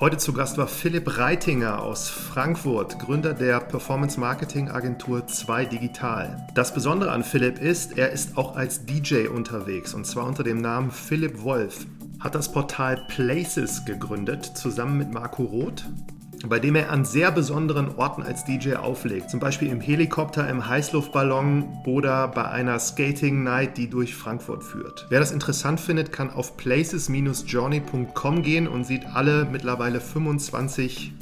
Heute zu Gast war Philipp Reitinger aus Frankfurt, Gründer der Performance Marketing Agentur 2 Digital. Das Besondere an Philipp ist, er ist auch als DJ unterwegs und zwar unter dem Namen Philipp Wolf. Hat das Portal Places gegründet, zusammen mit Marco Roth bei dem er an sehr besonderen Orten als DJ auflegt. Zum Beispiel im Helikopter, im Heißluftballon oder bei einer Skating Night, die durch Frankfurt führt. Wer das interessant findet, kann auf places-journey.com gehen und sieht alle mittlerweile 25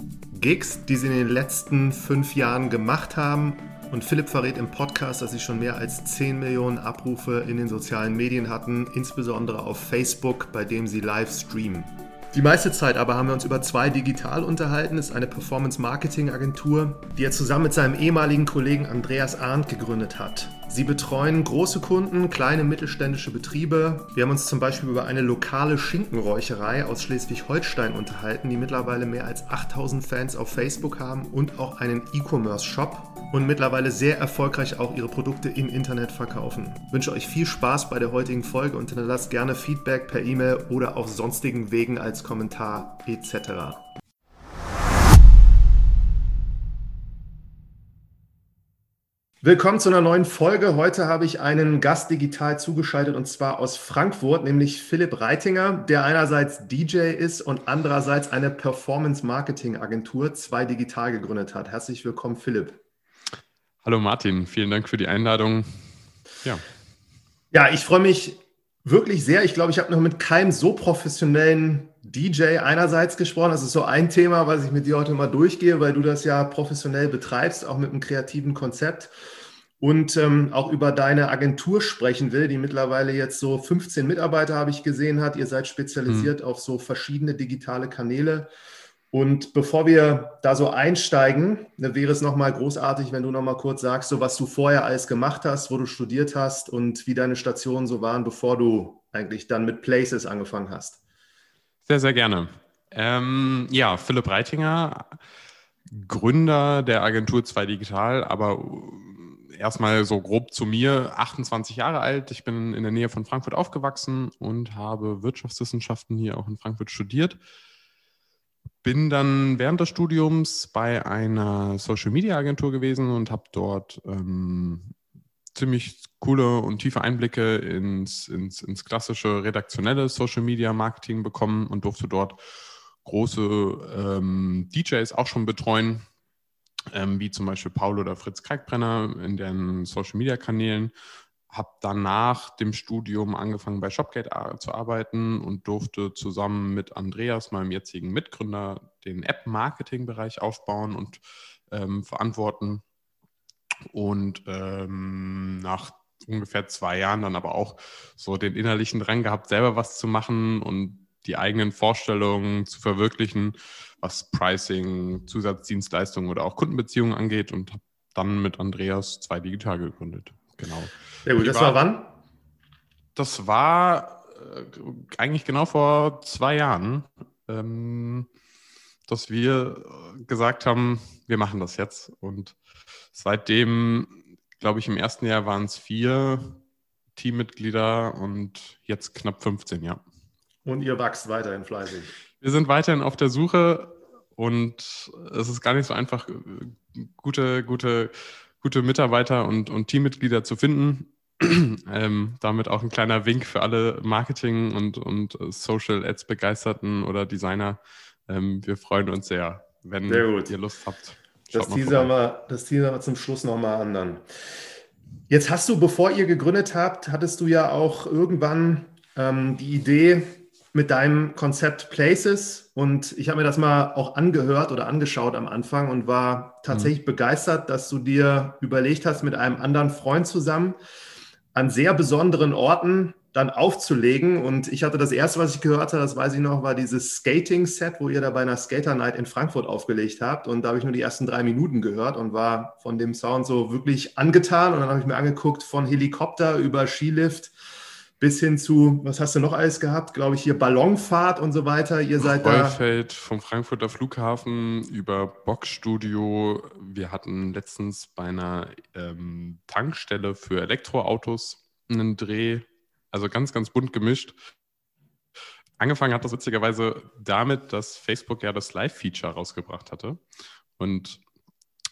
Gigs, die sie in den letzten fünf Jahren gemacht haben. Und Philipp verrät im Podcast, dass sie schon mehr als 10 Millionen Abrufe in den sozialen Medien hatten, insbesondere auf Facebook, bei dem sie live streamen. Die meiste Zeit aber haben wir uns über zwei Digital unterhalten. Das ist eine Performance-Marketing-Agentur, die er zusammen mit seinem ehemaligen Kollegen Andreas Arndt gegründet hat. Sie betreuen große Kunden, kleine mittelständische Betriebe. Wir haben uns zum Beispiel über eine lokale Schinkenräucherei aus Schleswig-Holstein unterhalten, die mittlerweile mehr als 8000 Fans auf Facebook haben und auch einen E-Commerce-Shop und mittlerweile sehr erfolgreich auch ihre Produkte im Internet verkaufen. Ich wünsche euch viel Spaß bei der heutigen Folge und hinterlasst gerne Feedback per E-Mail oder auf sonstigen Wegen als Kommentar etc. Willkommen zu einer neuen Folge. Heute habe ich einen Gast digital zugeschaltet und zwar aus Frankfurt, nämlich Philipp Reitinger, der einerseits DJ ist und andererseits eine Performance-Marketing-Agentur, zwei digital gegründet hat. Herzlich willkommen, Philipp. Hallo Martin, vielen Dank für die Einladung. Ja, ja ich freue mich wirklich sehr. Ich glaube, ich habe noch mit keinem so professionellen DJ einerseits gesprochen. Das ist so ein Thema, was ich mit dir heute mal durchgehe, weil du das ja professionell betreibst, auch mit einem kreativen Konzept und ähm, auch über deine Agentur sprechen will, die mittlerweile jetzt so 15 Mitarbeiter, habe ich gesehen, hat. Ihr seid spezialisiert mhm. auf so verschiedene digitale Kanäle. Und bevor wir da so einsteigen, ne, wäre es nochmal großartig, wenn du nochmal kurz sagst, so was du vorher alles gemacht hast, wo du studiert hast und wie deine Stationen so waren, bevor du eigentlich dann mit Places angefangen hast. Sehr, sehr gerne. Ähm, ja, Philipp Reitinger, Gründer der Agentur 2 Digital, aber erstmal so grob zu mir, 28 Jahre alt. Ich bin in der Nähe von Frankfurt aufgewachsen und habe Wirtschaftswissenschaften hier auch in Frankfurt studiert. Bin dann während des Studiums bei einer Social Media Agentur gewesen und habe dort ähm, ziemlich coole und tiefe Einblicke ins, ins, ins klassische redaktionelle Social Media Marketing bekommen und durfte dort große ähm, DJs auch schon betreuen ähm, wie zum Beispiel Paul oder Fritz Kalkbrenner in den Social Media Kanälen. Habe dann nach dem Studium angefangen bei Shopgate zu arbeiten und durfte zusammen mit Andreas, meinem jetzigen Mitgründer, den App-Marketing-Bereich aufbauen und ähm, verantworten. Und ähm, nach ungefähr zwei Jahren dann aber auch so den innerlichen Drang gehabt, selber was zu machen und die eigenen Vorstellungen zu verwirklichen was Pricing, Zusatzdienstleistungen oder auch Kundenbeziehungen angeht und habe dann mit Andreas zwei Digital gegründet. Genau. Sehr gut. Das war, war wann? Das war äh, eigentlich genau vor zwei Jahren, ähm, dass wir gesagt haben, wir machen das jetzt. Und seitdem, glaube ich, im ersten Jahr waren es vier Teammitglieder und jetzt knapp 15, ja. Und ihr wächst weiterhin fleißig. Wir sind weiterhin auf der Suche und es ist gar nicht so einfach, gute, gute, gute Mitarbeiter und, und Teammitglieder zu finden. ähm, damit auch ein kleiner Wink für alle Marketing- und, und Social Ads Begeisterten oder Designer. Ähm, wir freuen uns sehr, wenn sehr ihr Lust habt. Das teasern, wir, das teasern wir zum Schluss nochmal an dann. Jetzt hast du, bevor ihr gegründet habt, hattest du ja auch irgendwann ähm, die Idee, mit deinem Konzept Places und ich habe mir das mal auch angehört oder angeschaut am Anfang und war tatsächlich mhm. begeistert, dass du dir überlegt hast, mit einem anderen Freund zusammen an sehr besonderen Orten dann aufzulegen. Und ich hatte das erste, was ich gehört habe, das weiß ich noch, war dieses Skating-Set, wo ihr da bei einer Skater-Night in Frankfurt aufgelegt habt. Und da habe ich nur die ersten drei Minuten gehört und war von dem Sound so wirklich angetan. Und dann habe ich mir angeguckt, von Helikopter über Skilift bis hin zu, was hast du noch alles gehabt? Glaube ich, hier Ballonfahrt und so weiter. Ihr seid Rollfeld da. vom Frankfurter Flughafen über Boxstudio. Wir hatten letztens bei einer ähm, Tankstelle für Elektroautos einen Dreh. Also ganz, ganz bunt gemischt. angefangen hat das witzigerweise damit, dass Facebook ja das Live-Feature rausgebracht hatte. Und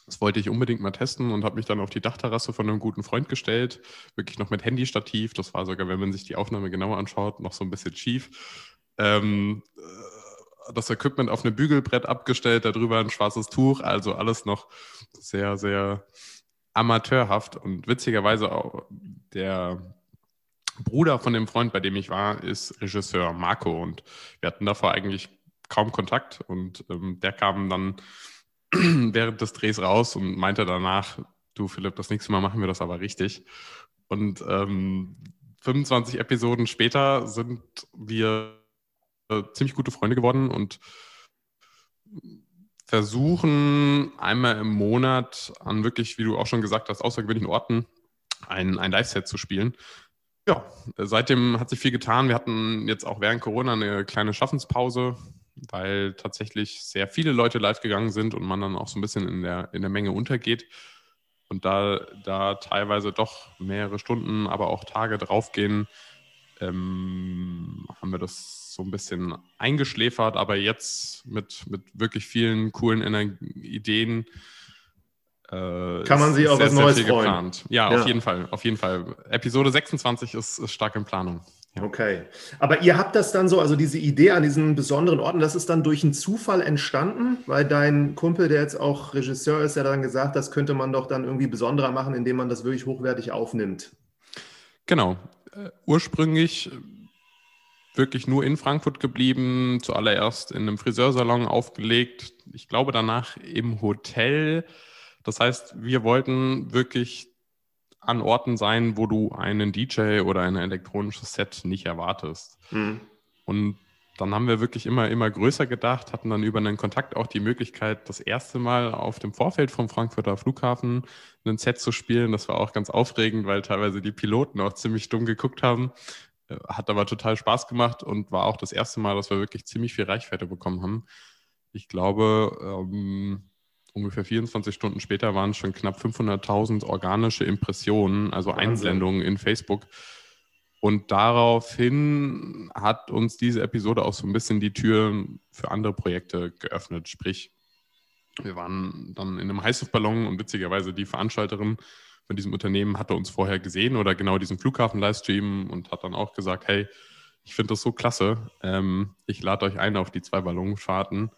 das wollte ich unbedingt mal testen und habe mich dann auf die Dachterrasse von einem guten Freund gestellt. Wirklich noch mit Handystativ. Das war sogar, wenn man sich die Aufnahme genauer anschaut, noch so ein bisschen schief. Ähm, äh, das Equipment auf einem Bügelbrett abgestellt, darüber ein schwarzes Tuch. Also alles noch sehr, sehr amateurhaft. Und witzigerweise auch der Bruder von dem Freund, bei dem ich war, ist Regisseur Marco. Und wir hatten davor eigentlich kaum Kontakt. Und ähm, der kam dann während des Drehs raus und meinte danach, du Philipp, das nächste Mal machen wir das aber richtig. Und ähm, 25 Episoden später sind wir äh, ziemlich gute Freunde geworden und versuchen einmal im Monat an wirklich, wie du auch schon gesagt hast, außergewöhnlichen Orten ein, ein Live-Set zu spielen. Ja, seitdem hat sich viel getan. Wir hatten jetzt auch während Corona eine kleine Schaffenspause weil tatsächlich sehr viele Leute live gegangen sind und man dann auch so ein bisschen in der, in der Menge untergeht. Und da, da teilweise doch mehrere Stunden, aber auch Tage draufgehen, ähm, haben wir das so ein bisschen eingeschläfert, aber jetzt mit, mit wirklich vielen coolen Ener Ideen. Äh, Kann man sich auf was Neues freuen. Geplant. Ja, ja, auf jeden Fall, auf jeden Fall. Episode 26 ist, ist stark in Planung. Okay. Aber ihr habt das dann so, also diese Idee an diesen besonderen Orten, das ist dann durch einen Zufall entstanden, weil dein Kumpel, der jetzt auch Regisseur ist, ja dann gesagt, das könnte man doch dann irgendwie besonderer machen, indem man das wirklich hochwertig aufnimmt. Genau. Uh, ursprünglich äh, wirklich nur in Frankfurt geblieben, zuallererst in einem Friseursalon aufgelegt, ich glaube danach im Hotel. Das heißt, wir wollten wirklich an Orten sein, wo du einen DJ oder ein elektronisches Set nicht erwartest. Mhm. Und dann haben wir wirklich immer, immer größer gedacht, hatten dann über einen Kontakt auch die Möglichkeit, das erste Mal auf dem Vorfeld vom Frankfurter Flughafen ein Set zu spielen. Das war auch ganz aufregend, weil teilweise die Piloten auch ziemlich dumm geguckt haben. Äh, hat aber total Spaß gemacht und war auch das erste Mal, dass wir wirklich ziemlich viel Reichweite bekommen haben. Ich glaube, ähm, ungefähr 24 Stunden später waren es schon knapp 500.000 organische Impressionen, also Wahnsinn. Einblendungen in Facebook. Und daraufhin hat uns diese Episode auch so ein bisschen die Tür für andere Projekte geöffnet. Sprich, wir waren dann in einem Heißluftballon und witzigerweise die Veranstalterin von diesem Unternehmen hatte uns vorher gesehen oder genau diesen Flughafen-Livestream und hat dann auch gesagt, hey, ich finde das so klasse. Ähm, ich lade euch ein auf die zwei Ballonfahrten.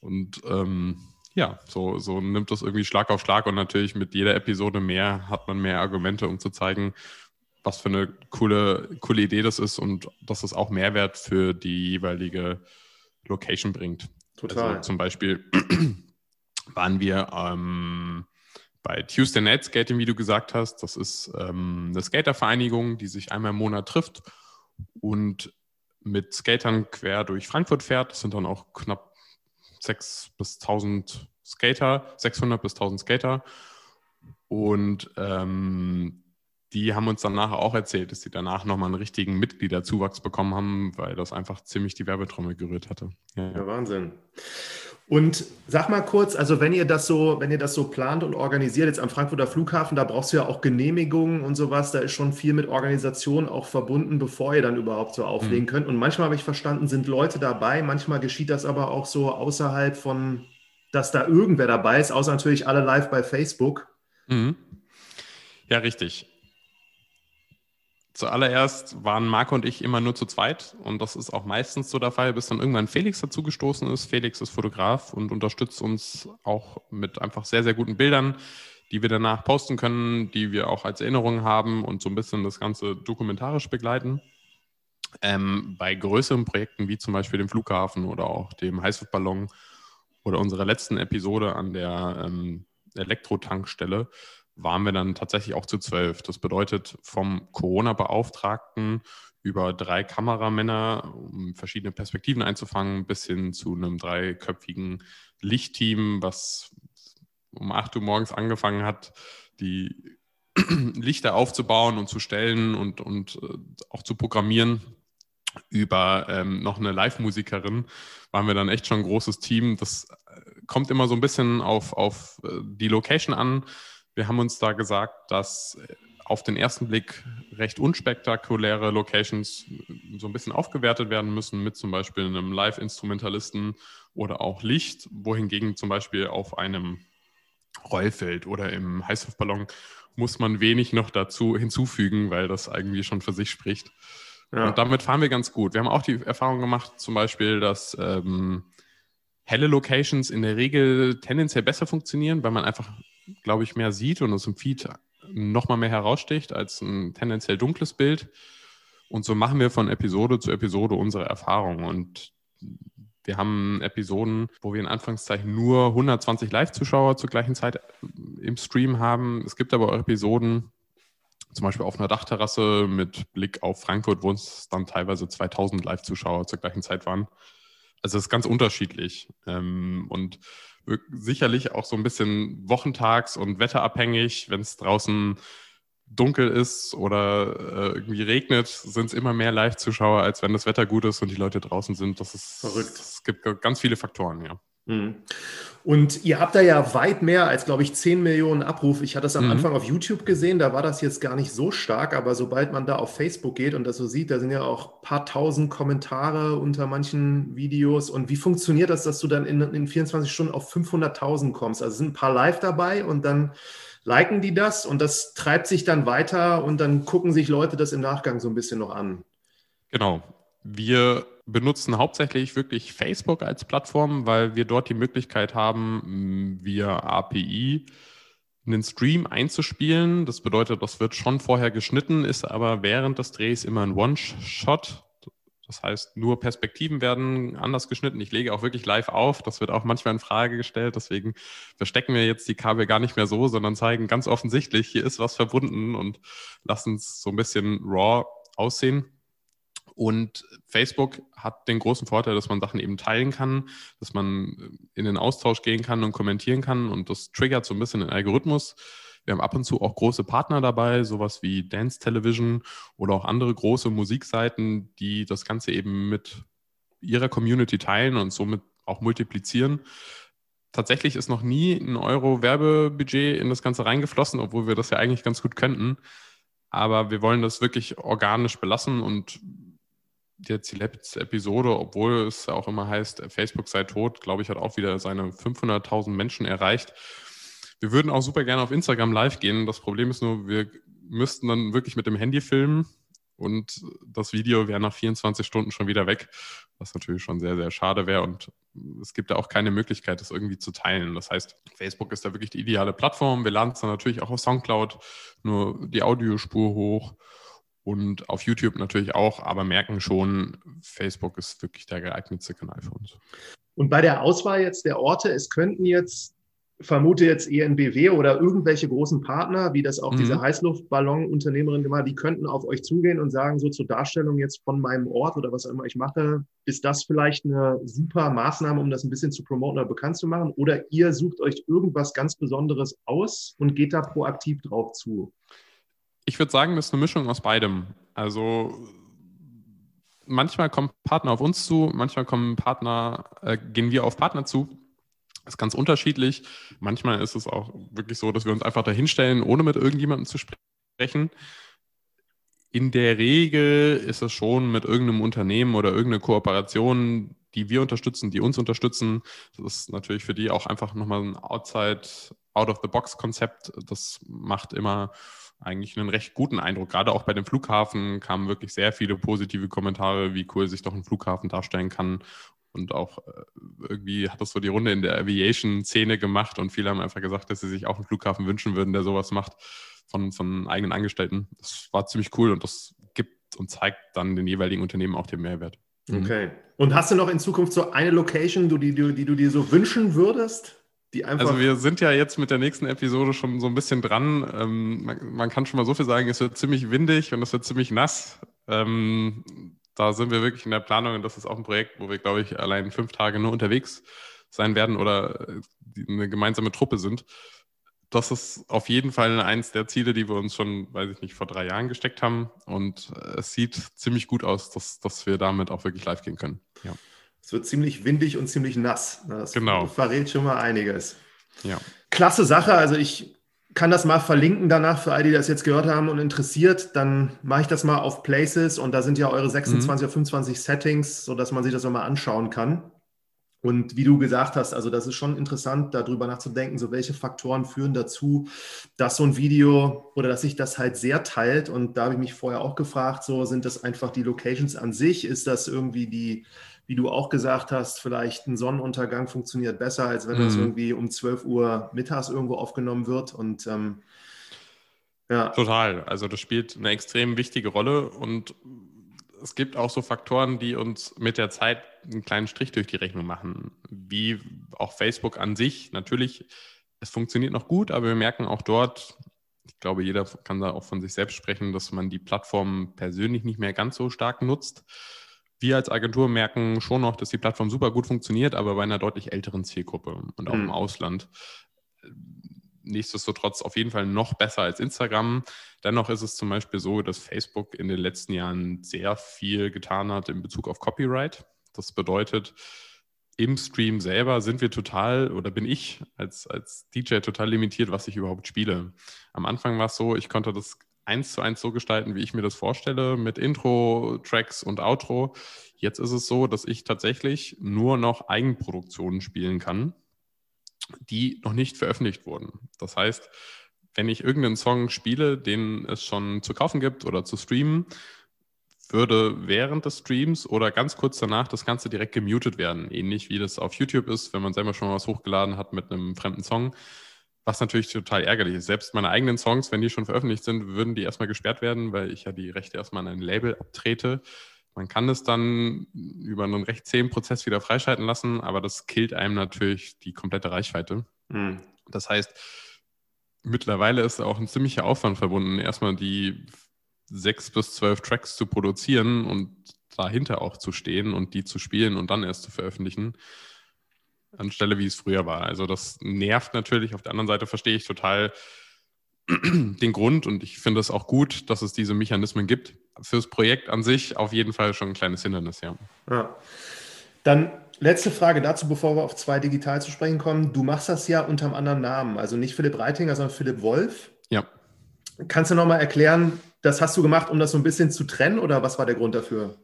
Und ähm, ja, so, so nimmt das irgendwie Schlag auf Schlag und natürlich mit jeder Episode mehr hat man mehr Argumente, um zu zeigen, was für eine coole, coole Idee das ist und dass es auch Mehrwert für die jeweilige Location bringt. Total. Also zum Beispiel waren wir ähm, bei Tuesday Night Skating, wie du gesagt hast. Das ist ähm, eine Skatervereinigung, die sich einmal im Monat trifft und mit Skatern quer durch Frankfurt fährt. Das sind dann auch knapp 6 bis 1000 Skater, 600 bis 1000 Skater. Und ähm, die haben uns dann nachher auch erzählt, dass sie danach nochmal einen richtigen Mitgliederzuwachs bekommen haben, weil das einfach ziemlich die Werbetrommel gerührt hatte. Ja, ja Wahnsinn. Und sag mal kurz, also wenn ihr das so, wenn ihr das so plant und organisiert, jetzt am Frankfurter Flughafen, da brauchst du ja auch Genehmigungen und sowas, da ist schon viel mit Organisation auch verbunden, bevor ihr dann überhaupt so auflegen mhm. könnt. Und manchmal habe ich verstanden, sind Leute dabei, manchmal geschieht das aber auch so außerhalb von, dass da irgendwer dabei ist, außer natürlich alle live bei Facebook. Mhm. Ja, richtig. Zuallererst waren Marco und ich immer nur zu zweit und das ist auch meistens so der Fall, bis dann irgendwann Felix dazugestoßen ist. Felix ist Fotograf und unterstützt uns auch mit einfach sehr, sehr guten Bildern, die wir danach posten können, die wir auch als Erinnerung haben und so ein bisschen das Ganze dokumentarisch begleiten. Ähm, bei größeren Projekten wie zum Beispiel dem Flughafen oder auch dem Heißluftballon oder unserer letzten Episode an der ähm, Elektrotankstelle waren wir dann tatsächlich auch zu zwölf. Das bedeutet vom Corona-Beauftragten über drei Kameramänner, um verschiedene Perspektiven einzufangen, bis hin zu einem dreiköpfigen Lichtteam, was um 8 Uhr morgens angefangen hat, die Lichter aufzubauen und zu stellen und, und äh, auch zu programmieren. Über ähm, noch eine Live-Musikerin waren wir dann echt schon ein großes Team. Das äh, kommt immer so ein bisschen auf, auf äh, die Location an wir haben uns da gesagt, dass auf den ersten Blick recht unspektakuläre Locations so ein bisschen aufgewertet werden müssen mit zum Beispiel einem Live-Instrumentalisten oder auch Licht, wohingegen zum Beispiel auf einem Rollfeld oder im Heißluftballon muss man wenig noch dazu hinzufügen, weil das irgendwie schon für sich spricht. Ja. Und damit fahren wir ganz gut. Wir haben auch die Erfahrung gemacht, zum Beispiel, dass ähm, helle Locations in der Regel tendenziell besser funktionieren, weil man einfach, glaube ich, mehr sieht und es im Feed nochmal mehr heraussticht als ein tendenziell dunkles Bild. Und so machen wir von Episode zu Episode unsere Erfahrungen. Und wir haben Episoden, wo wir in Anfangszeichen nur 120 Live-Zuschauer zur gleichen Zeit im Stream haben. Es gibt aber auch Episoden, zum Beispiel auf einer Dachterrasse mit Blick auf Frankfurt, wo es dann teilweise 2000 Live-Zuschauer zur gleichen Zeit waren. Also es ist ganz unterschiedlich ähm, und sicherlich auch so ein bisschen wochentags- und wetterabhängig. Wenn es draußen dunkel ist oder äh, irgendwie regnet, sind es immer mehr Live-Zuschauer, als wenn das Wetter gut ist und die Leute draußen sind. Das ist verrückt. Es gibt ganz viele Faktoren, ja. Mhm. Und ihr habt da ja weit mehr als, glaube ich, 10 Millionen Abrufe. Ich hatte das am mhm. Anfang auf YouTube gesehen, da war das jetzt gar nicht so stark, aber sobald man da auf Facebook geht und das so sieht, da sind ja auch ein paar tausend Kommentare unter manchen Videos. Und wie funktioniert das, dass du dann in, in 24 Stunden auf 500.000 kommst? Also sind ein paar live dabei und dann liken die das und das treibt sich dann weiter und dann gucken sich Leute das im Nachgang so ein bisschen noch an. Genau. Wir benutzen hauptsächlich wirklich Facebook als Plattform, weil wir dort die Möglichkeit haben, via API einen Stream einzuspielen. Das bedeutet, das wird schon vorher geschnitten, ist aber während des Drehs immer ein One-Shot. Das heißt, nur Perspektiven werden anders geschnitten. Ich lege auch wirklich live auf. Das wird auch manchmal in Frage gestellt. Deswegen verstecken wir jetzt die Kabel gar nicht mehr so, sondern zeigen ganz offensichtlich, hier ist was verbunden und lassen es so ein bisschen raw aussehen. Und Facebook hat den großen Vorteil, dass man Sachen eben teilen kann, dass man in den Austausch gehen kann und kommentieren kann. Und das triggert so ein bisschen den Algorithmus. Wir haben ab und zu auch große Partner dabei, sowas wie Dance Television oder auch andere große Musikseiten, die das Ganze eben mit ihrer Community teilen und somit auch multiplizieren. Tatsächlich ist noch nie ein Euro Werbebudget in das Ganze reingeflossen, obwohl wir das ja eigentlich ganz gut könnten. Aber wir wollen das wirklich organisch belassen und jetzt die letzte Episode, obwohl es auch immer heißt, Facebook sei tot, glaube ich, hat auch wieder seine 500.000 Menschen erreicht. Wir würden auch super gerne auf Instagram live gehen. Das Problem ist nur, wir müssten dann wirklich mit dem Handy filmen und das Video wäre nach 24 Stunden schon wieder weg, was natürlich schon sehr, sehr schade wäre. Und es gibt da auch keine Möglichkeit, das irgendwie zu teilen. Das heißt, Facebook ist da wirklich die ideale Plattform. Wir laden es dann natürlich auch auf Soundcloud, nur die Audiospur hoch und auf YouTube natürlich auch, aber merken schon, Facebook ist wirklich der geeignetste Kanal für uns. Und bei der Auswahl jetzt der Orte, es könnten jetzt, vermute jetzt ENBW oder irgendwelche großen Partner, wie das auch mhm. diese Heißluftballonunternehmerin gemacht die könnten auf euch zugehen und sagen, so zur Darstellung jetzt von meinem Ort oder was auch immer ich mache, ist das vielleicht eine super Maßnahme, um das ein bisschen zu promoten oder bekannt zu machen? Oder ihr sucht euch irgendwas ganz Besonderes aus und geht da proaktiv drauf zu? Ich würde sagen, das ist eine Mischung aus beidem. Also manchmal kommen Partner auf uns zu, manchmal kommen Partner, äh, gehen wir auf Partner zu. Das ist ganz unterschiedlich. Manchmal ist es auch wirklich so, dass wir uns einfach dahinstellen, ohne mit irgendjemandem zu sprechen. In der Regel ist es schon mit irgendeinem Unternehmen oder irgendeiner Kooperation, die wir unterstützen, die uns unterstützen. Das ist natürlich für die auch einfach nochmal ein Outside, Out-of-the-Box-Konzept. Das macht immer eigentlich einen recht guten Eindruck. Gerade auch bei dem Flughafen kamen wirklich sehr viele positive Kommentare, wie cool sich doch ein Flughafen darstellen kann. Und auch äh, irgendwie hat das so die Runde in der Aviation-Szene gemacht und viele haben einfach gesagt, dass sie sich auch einen Flughafen wünschen würden, der sowas macht von, von eigenen Angestellten. Das war ziemlich cool und das gibt und zeigt dann den jeweiligen Unternehmen auch den Mehrwert. Mhm. Okay. Und hast du noch in Zukunft so eine Location, die, die, die du dir so wünschen würdest? Also wir sind ja jetzt mit der nächsten Episode schon so ein bisschen dran. Ähm, man, man, kann schon mal so viel sagen, es wird ziemlich windig und es wird ziemlich nass. Ähm, da sind wir wirklich in der Planung und das ist auch ein Projekt, wo wir, glaube ich, allein fünf Tage nur unterwegs sein werden oder äh, eine gemeinsame Truppe sind. Das ist auf jeden Fall eins der Ziele, die wir uns schon, weiß ich nicht, vor drei Jahren gesteckt haben. Und äh, es sieht ziemlich gut aus, dass, dass wir damit auch wirklich live gehen können. Ja. Es wird ziemlich windig und ziemlich nass. Das genau. verrät schon mal einiges. Ja. Klasse Sache. Also ich kann das mal verlinken danach für all die, die das jetzt gehört haben und interessiert. Dann mache ich das mal auf Places und da sind ja eure 26 mhm. oder 25 Settings, sodass man sich das mal anschauen kann. Und wie du gesagt hast, also das ist schon interessant, darüber nachzudenken, so welche Faktoren führen dazu, dass so ein Video oder dass sich das halt sehr teilt. Und da habe ich mich vorher auch gefragt, so sind das einfach die Locations an sich? Ist das irgendwie die, wie du auch gesagt hast, vielleicht ein Sonnenuntergang funktioniert besser, als wenn mhm. das irgendwie um 12 Uhr mittags irgendwo aufgenommen wird. Und ähm, ja. Total. Also das spielt eine extrem wichtige Rolle und es gibt auch so Faktoren, die uns mit der Zeit einen kleinen Strich durch die Rechnung machen, wie auch Facebook an sich. Natürlich, es funktioniert noch gut, aber wir merken auch dort, ich glaube, jeder kann da auch von sich selbst sprechen, dass man die Plattform persönlich nicht mehr ganz so stark nutzt. Wir als Agentur merken schon noch, dass die Plattform super gut funktioniert, aber bei einer deutlich älteren Zielgruppe und auch mhm. im Ausland nichtsdestotrotz auf jeden Fall noch besser als Instagram. Dennoch ist es zum Beispiel so, dass Facebook in den letzten Jahren sehr viel getan hat in Bezug auf Copyright. Das bedeutet, im Stream selber sind wir total oder bin ich als, als DJ total limitiert, was ich überhaupt spiele. Am Anfang war es so, ich konnte das eins zu eins so gestalten, wie ich mir das vorstelle, mit Intro, Tracks und Outro. Jetzt ist es so, dass ich tatsächlich nur noch Eigenproduktionen spielen kann die noch nicht veröffentlicht wurden. Das heißt, wenn ich irgendeinen Song spiele, den es schon zu kaufen gibt oder zu streamen, würde während des Streams oder ganz kurz danach das Ganze direkt gemutet werden. Ähnlich wie das auf YouTube ist, wenn man selber schon mal was hochgeladen hat mit einem fremden Song. Was natürlich total ärgerlich ist. Selbst meine eigenen Songs, wenn die schon veröffentlicht sind, würden die erstmal gesperrt werden, weil ich ja die Rechte erstmal an ein Label abtrete. Man kann es dann über einen recht zähen Prozess wieder freischalten lassen, aber das killt einem natürlich die komplette Reichweite. Mhm. Das heißt, mittlerweile ist auch ein ziemlicher Aufwand verbunden, erstmal die sechs bis zwölf Tracks zu produzieren und dahinter auch zu stehen und die zu spielen und dann erst zu veröffentlichen, anstelle wie es früher war. Also das nervt natürlich. Auf der anderen Seite verstehe ich total den Grund und ich finde es auch gut, dass es diese Mechanismen gibt fürs Projekt an sich auf jeden Fall schon ein kleines Hindernis, ja. ja. Dann letzte Frage dazu, bevor wir auf zwei digital zu sprechen kommen. Du machst das ja unter einem anderen Namen, also nicht Philipp Reitinger, sondern Philipp Wolf. Ja. Kannst du nochmal erklären, das hast du gemacht, um das so ein bisschen zu trennen oder was war der Grund dafür?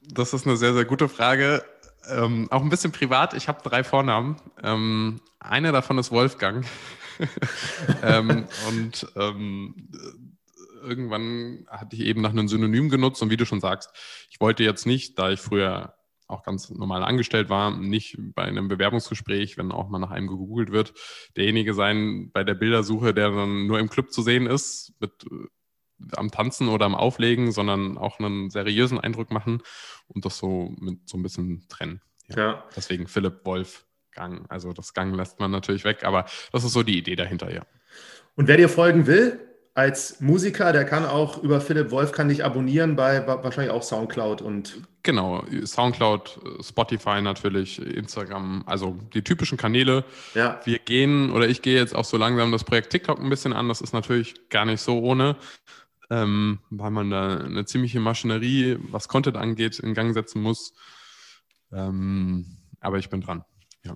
Das ist eine sehr, sehr gute Frage. Ähm, auch ein bisschen privat. Ich habe drei Vornamen. Ähm, einer davon ist Wolfgang. ähm, und ähm, irgendwann hatte ich eben nach einem Synonym genutzt und wie du schon sagst, ich wollte jetzt nicht, da ich früher auch ganz normal angestellt war, nicht bei einem Bewerbungsgespräch, wenn auch mal nach einem gegoogelt wird, derjenige sein bei der Bildersuche, der dann nur im Club zu sehen ist, mit äh, am Tanzen oder am Auflegen, sondern auch einen seriösen Eindruck machen und das so mit so ein bisschen trennen. Ja. ja. Deswegen Philipp Wolf Gang. Also das Gang lässt man natürlich weg, aber das ist so die Idee dahinter, ja. Und wer dir folgen will, als Musiker, der kann auch über Philipp Wolf kann dich abonnieren bei wahrscheinlich auch Soundcloud und genau Soundcloud, Spotify natürlich, Instagram, also die typischen Kanäle. Ja. Wir gehen oder ich gehe jetzt auch so langsam das Projekt TikTok ein bisschen an. Das ist natürlich gar nicht so ohne, ähm, weil man da eine ziemliche Maschinerie, was Content angeht, in Gang setzen muss. Ähm, aber ich bin dran. Ja.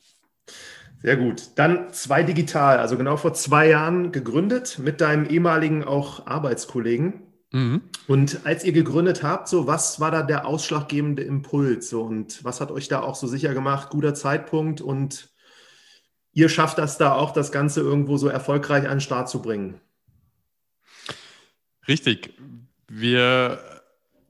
Sehr gut. Dann zwei digital, also genau vor zwei Jahren gegründet mit deinem ehemaligen auch Arbeitskollegen. Mhm. Und als ihr gegründet habt, so was war da der ausschlaggebende Impuls? So, und was hat euch da auch so sicher gemacht? Guter Zeitpunkt und ihr schafft das da auch, das Ganze irgendwo so erfolgreich an den Start zu bringen. Richtig. Wir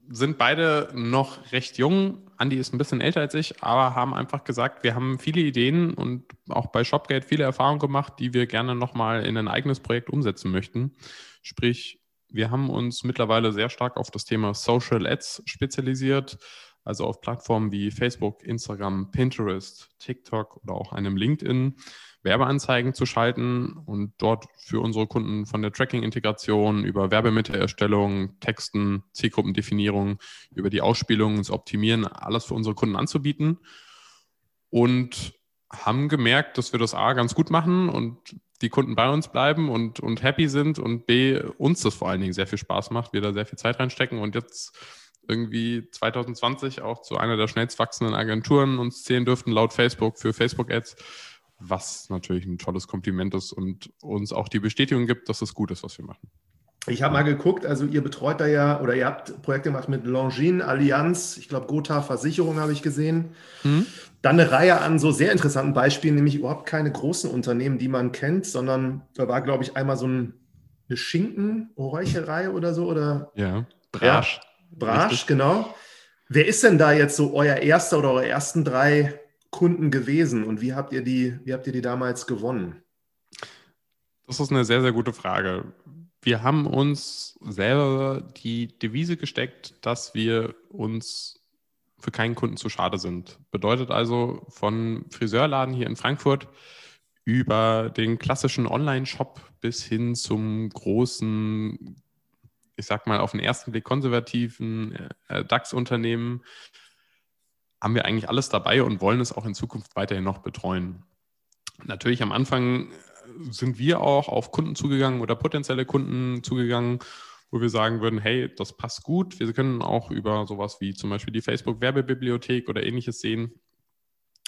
sind beide noch recht jung. Andi ist ein bisschen älter als ich, aber haben einfach gesagt, wir haben viele Ideen und auch bei Shopgate viele Erfahrungen gemacht, die wir gerne nochmal in ein eigenes Projekt umsetzen möchten. Sprich, wir haben uns mittlerweile sehr stark auf das Thema Social Ads spezialisiert, also auf Plattformen wie Facebook, Instagram, Pinterest, TikTok oder auch einem LinkedIn Werbeanzeigen zu schalten und dort für unsere Kunden von der Tracking-Integration über Werbemittelerstellung, Texten, Zielgruppendefinierung, über die Ausspielung, das Optimieren, alles für unsere Kunden anzubieten. Und haben gemerkt, dass wir das A ganz gut machen und die Kunden bei uns bleiben und, und happy sind und B, uns das vor allen Dingen sehr viel Spaß macht, wir da sehr viel Zeit reinstecken und jetzt irgendwie 2020 auch zu einer der schnellst wachsenden Agenturen uns zählen dürften laut Facebook für Facebook-Ads was natürlich ein tolles Kompliment ist und uns auch die Bestätigung gibt, dass es gut ist, was wir machen. Ich habe mal geguckt, also ihr betreut da ja oder ihr habt Projekte gemacht mit Longines, Allianz, ich glaube Gotha Versicherung habe ich gesehen. Mhm. Dann eine Reihe an so sehr interessanten Beispielen, nämlich überhaupt keine großen Unternehmen, die man kennt, sondern da war, glaube ich, einmal so ein, eine Schinken-Räucherei oder so. Oder, ja, Brasch. Ja, Brasch, genau. Wer ist denn da jetzt so euer erster oder eure ersten drei Kunden gewesen und wie habt ihr die, wie habt ihr die damals gewonnen? Das ist eine sehr, sehr gute Frage. Wir haben uns selber die Devise gesteckt, dass wir uns für keinen Kunden zu schade sind. Bedeutet also von Friseurladen hier in Frankfurt über den klassischen Online-Shop bis hin zum großen, ich sag mal auf den ersten Blick konservativen äh, DAX-Unternehmen haben wir eigentlich alles dabei und wollen es auch in Zukunft weiterhin noch betreuen. Natürlich am Anfang sind wir auch auf Kunden zugegangen oder potenzielle Kunden zugegangen, wo wir sagen würden, hey, das passt gut. Wir können auch über sowas wie zum Beispiel die Facebook-Werbebibliothek oder ähnliches sehen,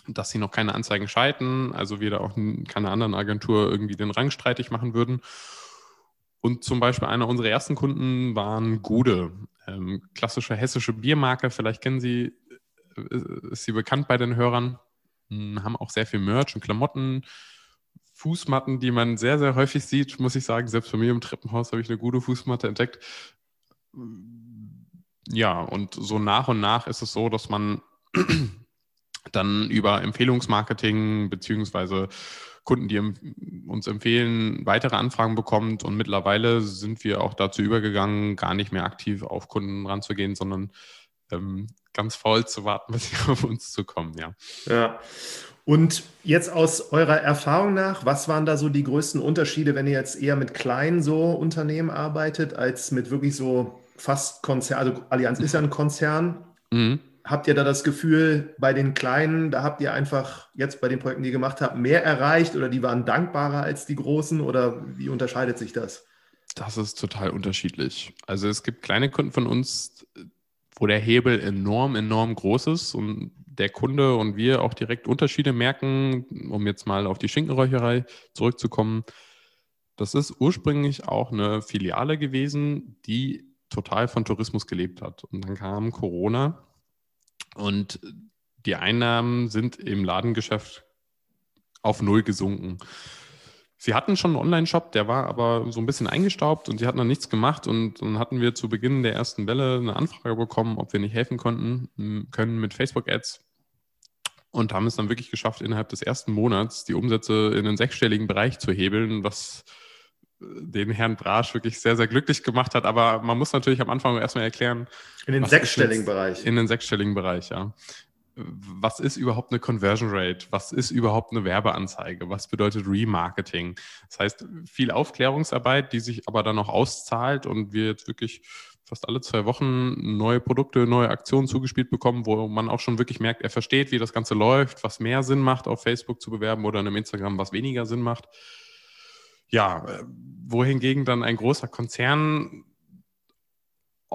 dass sie noch keine Anzeigen schalten, also wir da auch keine anderen Agentur irgendwie den Rang streitig machen würden. Und zum Beispiel einer unserer ersten Kunden waren Gude, ähm, klassische hessische Biermarke. Vielleicht kennen Sie ist sie bekannt bei den Hörern, hm, haben auch sehr viel Merch und Klamotten, Fußmatten, die man sehr, sehr häufig sieht, muss ich sagen. Selbst bei mir im Treppenhaus habe ich eine gute Fußmatte entdeckt. Ja, und so nach und nach ist es so, dass man dann über Empfehlungsmarketing beziehungsweise Kunden, die uns empfehlen, weitere Anfragen bekommt. Und mittlerweile sind wir auch dazu übergegangen, gar nicht mehr aktiv auf Kunden ranzugehen, sondern ähm, ganz faul zu warten, bis sie auf uns zukommen, ja. Ja. Und jetzt aus eurer Erfahrung nach, was waren da so die größten Unterschiede, wenn ihr jetzt eher mit kleinen so Unternehmen arbeitet, als mit wirklich so fast Konzern, also Allianz ist ja ein Konzern. Mhm. Habt ihr da das Gefühl, bei den Kleinen, da habt ihr einfach jetzt bei den Projekten, die ihr gemacht habt, mehr erreicht oder die waren dankbarer als die Großen oder wie unterscheidet sich das? Das ist total unterschiedlich. Also es gibt kleine Kunden von uns, wo der Hebel enorm, enorm groß ist und der Kunde und wir auch direkt Unterschiede merken, um jetzt mal auf die Schinkenräucherei zurückzukommen. Das ist ursprünglich auch eine Filiale gewesen, die total von Tourismus gelebt hat. Und dann kam Corona und die Einnahmen sind im Ladengeschäft auf Null gesunken. Sie hatten schon einen Online-Shop, der war aber so ein bisschen eingestaubt und sie hatten dann nichts gemacht. Und dann hatten wir zu Beginn der ersten Welle eine Anfrage bekommen, ob wir nicht helfen konnten, können mit Facebook-Ads. Und haben es dann wirklich geschafft, innerhalb des ersten Monats die Umsätze in den sechsstelligen Bereich zu hebeln, was äh, den Herrn Brasch wirklich sehr, sehr glücklich gemacht hat. Aber man muss natürlich am Anfang erstmal erklären. In den sechsstelligen Bereich. In den sechsstelligen Bereich, ja was ist überhaupt eine Conversion Rate? Was ist überhaupt eine Werbeanzeige? Was bedeutet Remarketing? Das heißt, viel Aufklärungsarbeit, die sich aber dann auch auszahlt und wir jetzt wirklich fast alle zwei Wochen neue Produkte, neue Aktionen zugespielt bekommen, wo man auch schon wirklich merkt, er versteht, wie das Ganze läuft, was mehr Sinn macht, auf Facebook zu bewerben oder in einem Instagram, was weniger Sinn macht. Ja, äh, wohingegen dann ein großer Konzern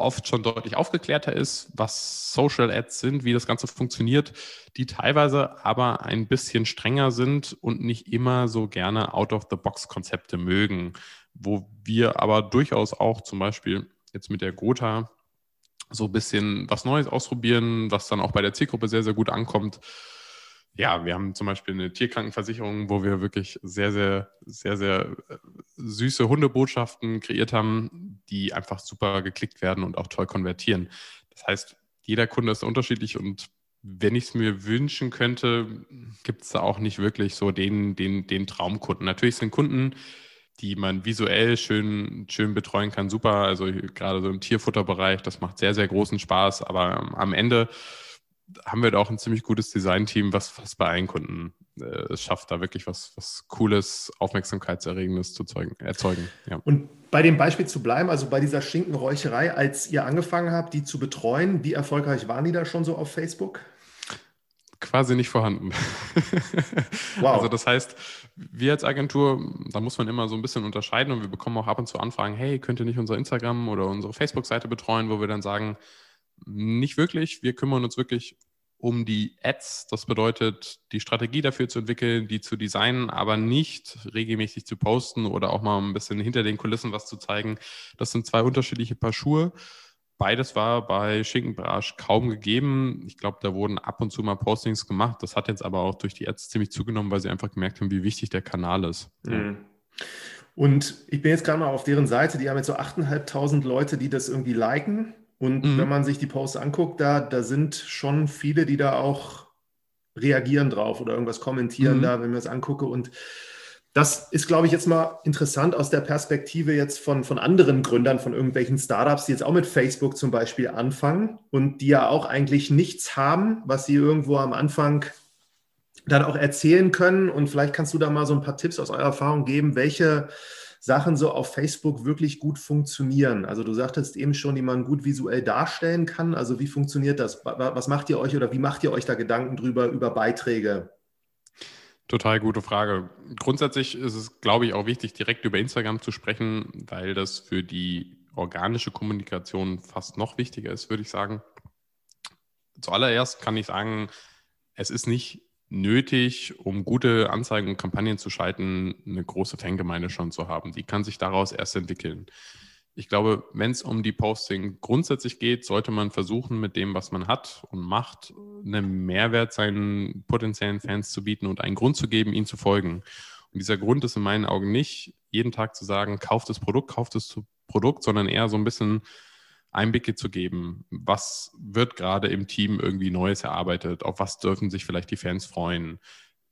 oft schon deutlich aufgeklärter ist, was Social Ads sind, wie das Ganze funktioniert, die teilweise aber ein bisschen strenger sind und nicht immer so gerne Out-of-the-Box-Konzepte mögen, wo wir aber durchaus auch zum Beispiel jetzt mit der Gotha so ein bisschen was Neues ausprobieren, was dann auch bei der Zielgruppe sehr, sehr gut ankommt ja, wir haben zum Beispiel eine Tierkrankenversicherung, wo wir wirklich sehr, sehr, sehr, sehr äh, süße Hundebotschaften kreiert haben, die einfach super geklickt werden und auch toll konvertieren. Das heißt, jeder Kunde ist unterschiedlich und wenn ich es mir wünschen könnte, gibt es da auch nicht wirklich so den, den, den Traumkunden. Natürlich sind Kunden, die man visuell schön, schön betreuen kann, super. Also gerade so im Tierfutterbereich, das macht sehr, sehr großen Spaß. Aber am Ende haben wir da auch ein ziemlich gutes Design-Team, was, was bei allen Kunden äh, es schafft, da wirklich was, was Cooles, Aufmerksamkeitserregendes zu zeugen, erzeugen. Ja. Und bei dem Beispiel zu bleiben, also bei dieser Schinkenräucherei, als ihr angefangen habt, die zu betreuen, wie erfolgreich waren die da schon so auf Facebook? Quasi nicht vorhanden. wow. Also das heißt, wir als Agentur, da muss man immer so ein bisschen unterscheiden und wir bekommen auch ab und zu Anfragen, hey, könnt ihr nicht unser Instagram oder unsere Facebook-Seite betreuen, wo wir dann sagen, nicht wirklich. Wir kümmern uns wirklich um die Ads. Das bedeutet, die Strategie dafür zu entwickeln, die zu designen, aber nicht regelmäßig zu posten oder auch mal ein bisschen hinter den Kulissen was zu zeigen. Das sind zwei unterschiedliche Paar Schuhe. Beides war bei Schinkenbrasch kaum gegeben. Ich glaube, da wurden ab und zu mal Postings gemacht. Das hat jetzt aber auch durch die Ads ziemlich zugenommen, weil sie einfach gemerkt haben, wie wichtig der Kanal ist. Mhm. Und ich bin jetzt gerade mal auf deren Seite. Die haben jetzt so 8.500 Leute, die das irgendwie liken. Und mhm. wenn man sich die Posts anguckt, da, da sind schon viele, die da auch reagieren drauf oder irgendwas kommentieren mhm. da, wenn ich mir das angucke. Und das ist, glaube ich, jetzt mal interessant aus der Perspektive jetzt von, von anderen Gründern, von irgendwelchen Startups, die jetzt auch mit Facebook zum Beispiel anfangen und die ja auch eigentlich nichts haben, was sie irgendwo am Anfang dann auch erzählen können. Und vielleicht kannst du da mal so ein paar Tipps aus eurer Erfahrung geben, welche Sachen so auf Facebook wirklich gut funktionieren. Also du sagtest eben schon, die man gut visuell darstellen kann. Also wie funktioniert das? Was macht ihr euch oder wie macht ihr euch da Gedanken drüber über Beiträge? Total gute Frage. Grundsätzlich ist es, glaube ich, auch wichtig, direkt über Instagram zu sprechen, weil das für die organische Kommunikation fast noch wichtiger ist, würde ich sagen. Zuallererst kann ich sagen, es ist nicht nötig, um gute Anzeigen und Kampagnen zu schalten, eine große Fangemeinde schon zu haben. Die kann sich daraus erst entwickeln ich glaube, wenn es um die Posting grundsätzlich geht, sollte man versuchen, mit dem, was man hat und macht, einen Mehrwert seinen potenziellen Fans zu bieten und einen Grund zu geben, ihnen zu folgen. Und dieser Grund ist in meinen Augen nicht, jeden Tag zu sagen, kauft das Produkt, kauft das Produkt, sondern eher so ein bisschen Einblicke zu geben. Was wird gerade im Team irgendwie Neues erarbeitet? Auf was dürfen sich vielleicht die Fans freuen?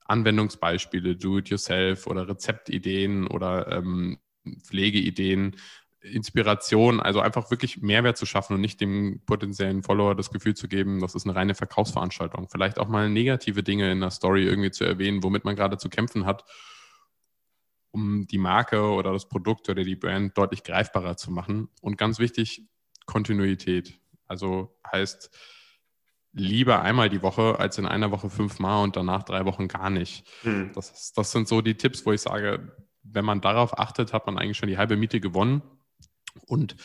Anwendungsbeispiele, Do-it-yourself oder Rezeptideen oder ähm, Pflegeideen Inspiration, also einfach wirklich Mehrwert zu schaffen und nicht dem potenziellen Follower das Gefühl zu geben, das ist eine reine Verkaufsveranstaltung. Vielleicht auch mal negative Dinge in der Story irgendwie zu erwähnen, womit man gerade zu kämpfen hat, um die Marke oder das Produkt oder die Brand deutlich greifbarer zu machen. Und ganz wichtig, Kontinuität. Also heißt, lieber einmal die Woche als in einer Woche fünfmal und danach drei Wochen gar nicht. Hm. Das, das sind so die Tipps, wo ich sage, wenn man darauf achtet, hat man eigentlich schon die halbe Miete gewonnen. Und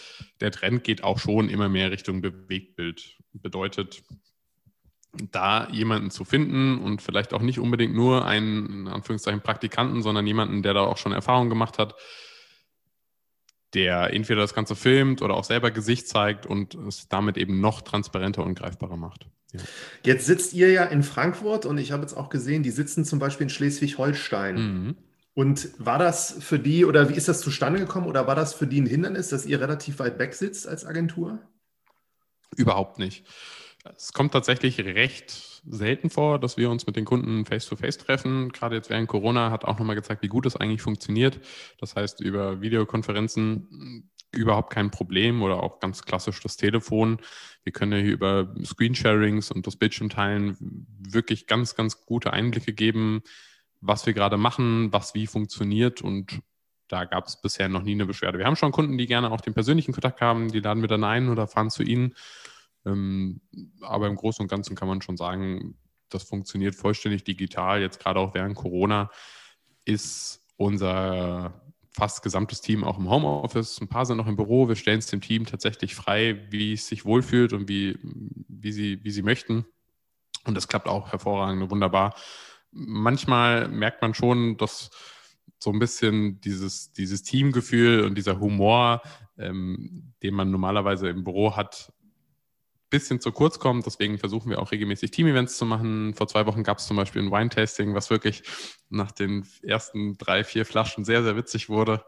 der Trend geht auch schon immer mehr Richtung Bewegtbild. Bedeutet, da jemanden zu finden und vielleicht auch nicht unbedingt nur einen, in Anführungszeichen, Praktikanten, sondern jemanden, der da auch schon Erfahrung gemacht hat, der entweder das Ganze filmt oder auch selber Gesicht zeigt und es damit eben noch transparenter und greifbarer macht. Ja. Jetzt sitzt ihr ja in Frankfurt und ich habe jetzt auch gesehen, die sitzen zum Beispiel in Schleswig-Holstein. Mhm. Und war das für die oder wie ist das zustande gekommen oder war das für die ein Hindernis, dass ihr relativ weit weg sitzt als Agentur? Überhaupt nicht. Es kommt tatsächlich recht selten vor, dass wir uns mit den Kunden face-to-face -face treffen. Gerade jetzt während Corona hat auch nochmal gezeigt, wie gut es eigentlich funktioniert. Das heißt, über Videokonferenzen überhaupt kein Problem oder auch ganz klassisch das Telefon. Wir können ja hier über Screensharings und das Bildschirmteilen wirklich ganz, ganz gute Einblicke geben, was wir gerade machen, was wie funktioniert und da gab es bisher noch nie eine Beschwerde. Wir haben schon Kunden, die gerne auch den persönlichen Kontakt haben, die laden wir dann ein oder fahren zu ihnen. Ähm, aber im Großen und Ganzen kann man schon sagen, das funktioniert vollständig digital. Jetzt gerade auch während Corona ist unser fast gesamtes Team auch im Homeoffice. Ein paar sind noch im Büro. Wir stellen es dem Team tatsächlich frei, wie es sich wohlfühlt und wie, wie, sie, wie sie möchten. Und das klappt auch hervorragend und wunderbar manchmal merkt man schon, dass so ein bisschen dieses, dieses Teamgefühl und dieser Humor, ähm, den man normalerweise im Büro hat, bisschen zu kurz kommt. Deswegen versuchen wir auch regelmäßig Team-Events zu machen. Vor zwei Wochen gab es zum Beispiel ein Wine-Tasting, was wirklich nach den ersten drei, vier Flaschen sehr, sehr witzig wurde.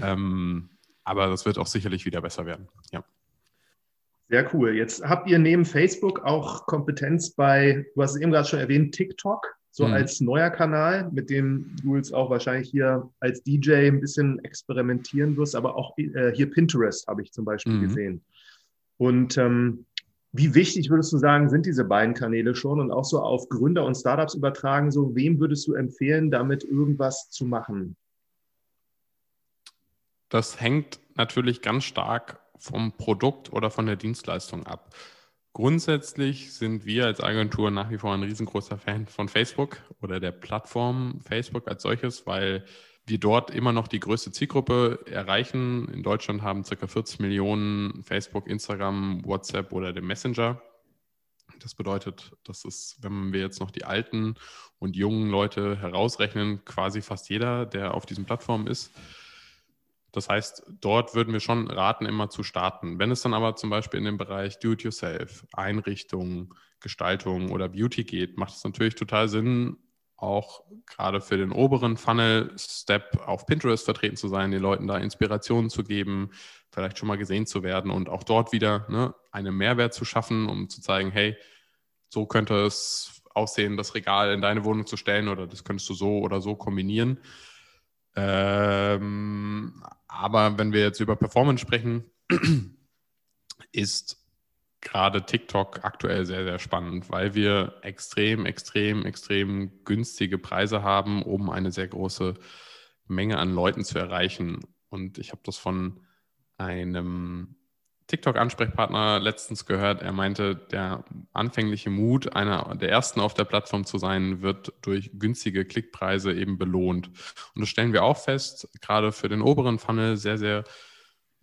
Ähm, aber das wird auch sicherlich wieder besser werden. Ja. Sehr cool. Jetzt habt ihr neben Facebook auch Kompetenz bei, du hast es eben gerade schon erwähnt, TikTok so mhm. als neuer Kanal, mit dem du jetzt auch wahrscheinlich hier als DJ ein bisschen experimentieren wirst, aber auch äh, hier Pinterest habe ich zum Beispiel mhm. gesehen. Und ähm, wie wichtig würdest du sagen, sind diese beiden Kanäle schon und auch so auf Gründer und Startups übertragen, so wem würdest du empfehlen, damit irgendwas zu machen? Das hängt natürlich ganz stark vom Produkt oder von der Dienstleistung ab. Grundsätzlich sind wir als Agentur nach wie vor ein riesengroßer Fan von Facebook oder der Plattform Facebook als solches, weil wir dort immer noch die größte Zielgruppe erreichen. In Deutschland haben ca. 40 Millionen Facebook, Instagram, WhatsApp oder den Messenger. Das bedeutet, dass es, wenn wir jetzt noch die alten und jungen Leute herausrechnen, quasi fast jeder, der auf diesen Plattformen ist. Das heißt, dort würden wir schon raten, immer zu starten. Wenn es dann aber zum Beispiel in den Bereich Do-it-yourself, Einrichtung, Gestaltung oder Beauty geht, macht es natürlich total Sinn, auch gerade für den oberen Funnel-Step auf Pinterest vertreten zu sein, den Leuten da Inspirationen zu geben, vielleicht schon mal gesehen zu werden und auch dort wieder ne, einen Mehrwert zu schaffen, um zu zeigen, hey, so könnte es aussehen, das Regal in deine Wohnung zu stellen oder das könntest du so oder so kombinieren. Ähm, aber wenn wir jetzt über Performance sprechen, ist gerade TikTok aktuell sehr, sehr spannend, weil wir extrem, extrem, extrem günstige Preise haben, um eine sehr große Menge an Leuten zu erreichen. Und ich habe das von einem TikTok-Ansprechpartner letztens gehört. Er meinte, der anfängliche Mut, einer der ersten auf der Plattform zu sein, wird durch günstige Klickpreise eben belohnt. Und das stellen wir auch fest, gerade für den oberen Funnel sehr, sehr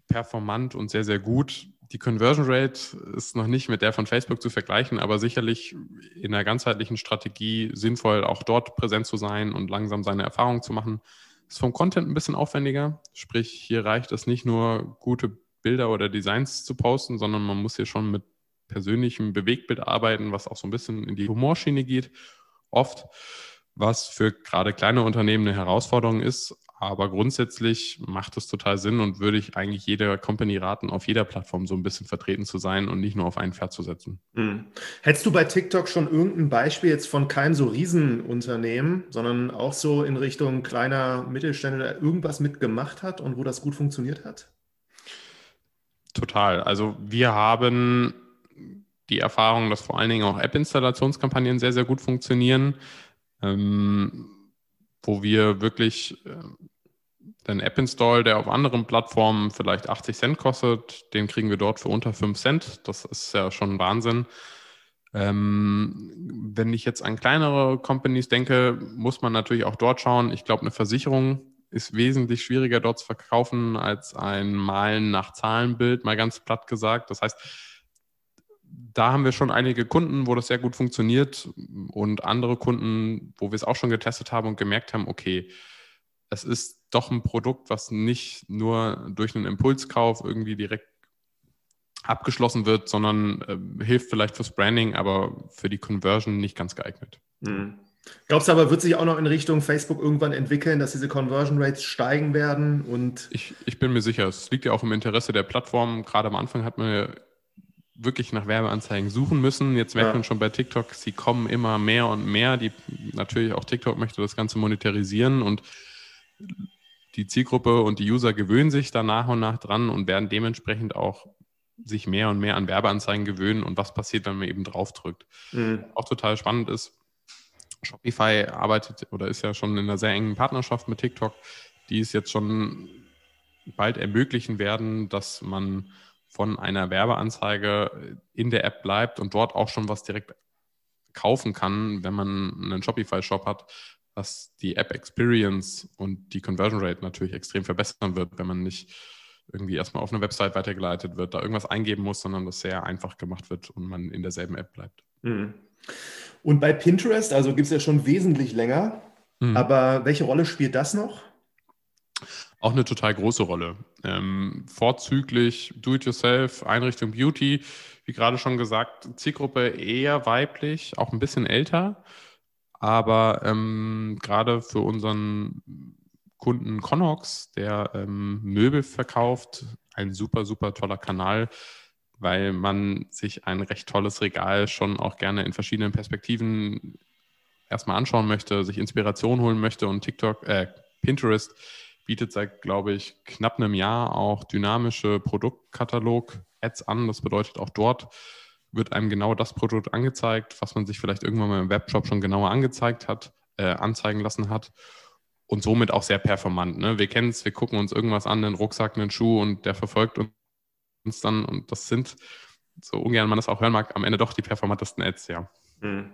performant und sehr, sehr gut die Conversion Rate ist noch nicht mit der von Facebook zu vergleichen, aber sicherlich in einer ganzheitlichen Strategie sinnvoll, auch dort präsent zu sein und langsam seine Erfahrungen zu machen. Ist vom Content ein bisschen aufwendiger. Sprich, hier reicht es nicht nur, gute Bilder oder Designs zu posten, sondern man muss hier schon mit persönlichem Bewegtbild arbeiten, was auch so ein bisschen in die Humorschiene geht, oft, was für gerade kleine Unternehmen eine Herausforderung ist, aber grundsätzlich macht es total Sinn und würde ich eigentlich jeder Company raten, auf jeder Plattform so ein bisschen vertreten zu sein und nicht nur auf ein Pferd zu setzen. Hm. Hättest du bei TikTok schon irgendein Beispiel jetzt von keinem so Riesenunternehmen, sondern auch so in Richtung kleiner Mittelstände, der irgendwas mitgemacht hat und wo das gut funktioniert hat? Total. Also wir haben die Erfahrung, dass vor allen Dingen auch App-Installationskampagnen sehr, sehr gut funktionieren. Ähm, wo wir wirklich äh, den App-Install, der auf anderen Plattformen vielleicht 80 Cent kostet, den kriegen wir dort für unter 5 Cent. Das ist ja schon Wahnsinn. Ähm, wenn ich jetzt an kleinere Companies denke, muss man natürlich auch dort schauen. Ich glaube, eine Versicherung ist wesentlich schwieriger dort zu verkaufen als ein Malen nach Zahlenbild, mal ganz platt gesagt. Das heißt, da haben wir schon einige Kunden, wo das sehr gut funktioniert und andere Kunden, wo wir es auch schon getestet haben und gemerkt haben, okay, es ist doch ein Produkt, was nicht nur durch einen Impulskauf irgendwie direkt abgeschlossen wird, sondern äh, hilft vielleicht fürs Branding, aber für die Conversion nicht ganz geeignet. Mhm. Glaubst du aber, wird sich auch noch in Richtung Facebook irgendwann entwickeln, dass diese Conversion Rates steigen werden? Und ich, ich bin mir sicher, es liegt ja auch im Interesse der Plattform. Gerade am Anfang hat man wirklich nach Werbeanzeigen suchen müssen. Jetzt merkt ja. man schon bei TikTok, sie kommen immer mehr und mehr. Die, natürlich auch TikTok möchte das Ganze monetarisieren und die Zielgruppe und die User gewöhnen sich da nach und nach dran und werden dementsprechend auch sich mehr und mehr an Werbeanzeigen gewöhnen und was passiert, wenn man eben draufdrückt. Mhm. Auch total spannend ist, Shopify arbeitet oder ist ja schon in einer sehr engen Partnerschaft mit TikTok, die es jetzt schon bald ermöglichen werden, dass man von einer Werbeanzeige in der App bleibt und dort auch schon was direkt kaufen kann, wenn man einen Shopify-Shop hat, was die App-Experience und die Conversion Rate natürlich extrem verbessern wird, wenn man nicht irgendwie erstmal auf eine Website weitergeleitet wird, da irgendwas eingeben muss, sondern das sehr einfach gemacht wird und man in derselben App bleibt. Mhm. Und bei Pinterest, also gibt es ja schon wesentlich länger, mhm. aber welche Rolle spielt das noch? Auch eine total große Rolle. Ähm, vorzüglich Do-it-yourself, Einrichtung Beauty, wie gerade schon gesagt, Zielgruppe eher weiblich, auch ein bisschen älter. Aber ähm, gerade für unseren Kunden Connox, der ähm, Möbel verkauft, ein super, super toller Kanal, weil man sich ein recht tolles Regal schon auch gerne in verschiedenen Perspektiven erstmal anschauen möchte, sich Inspiration holen möchte und TikTok, äh, Pinterest bietet seit, glaube ich, knapp einem Jahr auch dynamische Produktkatalog-Ads an. Das bedeutet, auch dort wird einem genau das Produkt angezeigt, was man sich vielleicht irgendwann mal im Webshop schon genauer angezeigt hat, äh, anzeigen lassen hat. Und somit auch sehr performant. Ne? Wir kennen es, wir gucken uns irgendwas an, einen Rucksack, einen Schuh und der verfolgt uns dann. Und das sind, so ungern man das auch hören mag, am Ende doch die performantesten Ads, ja. Mhm.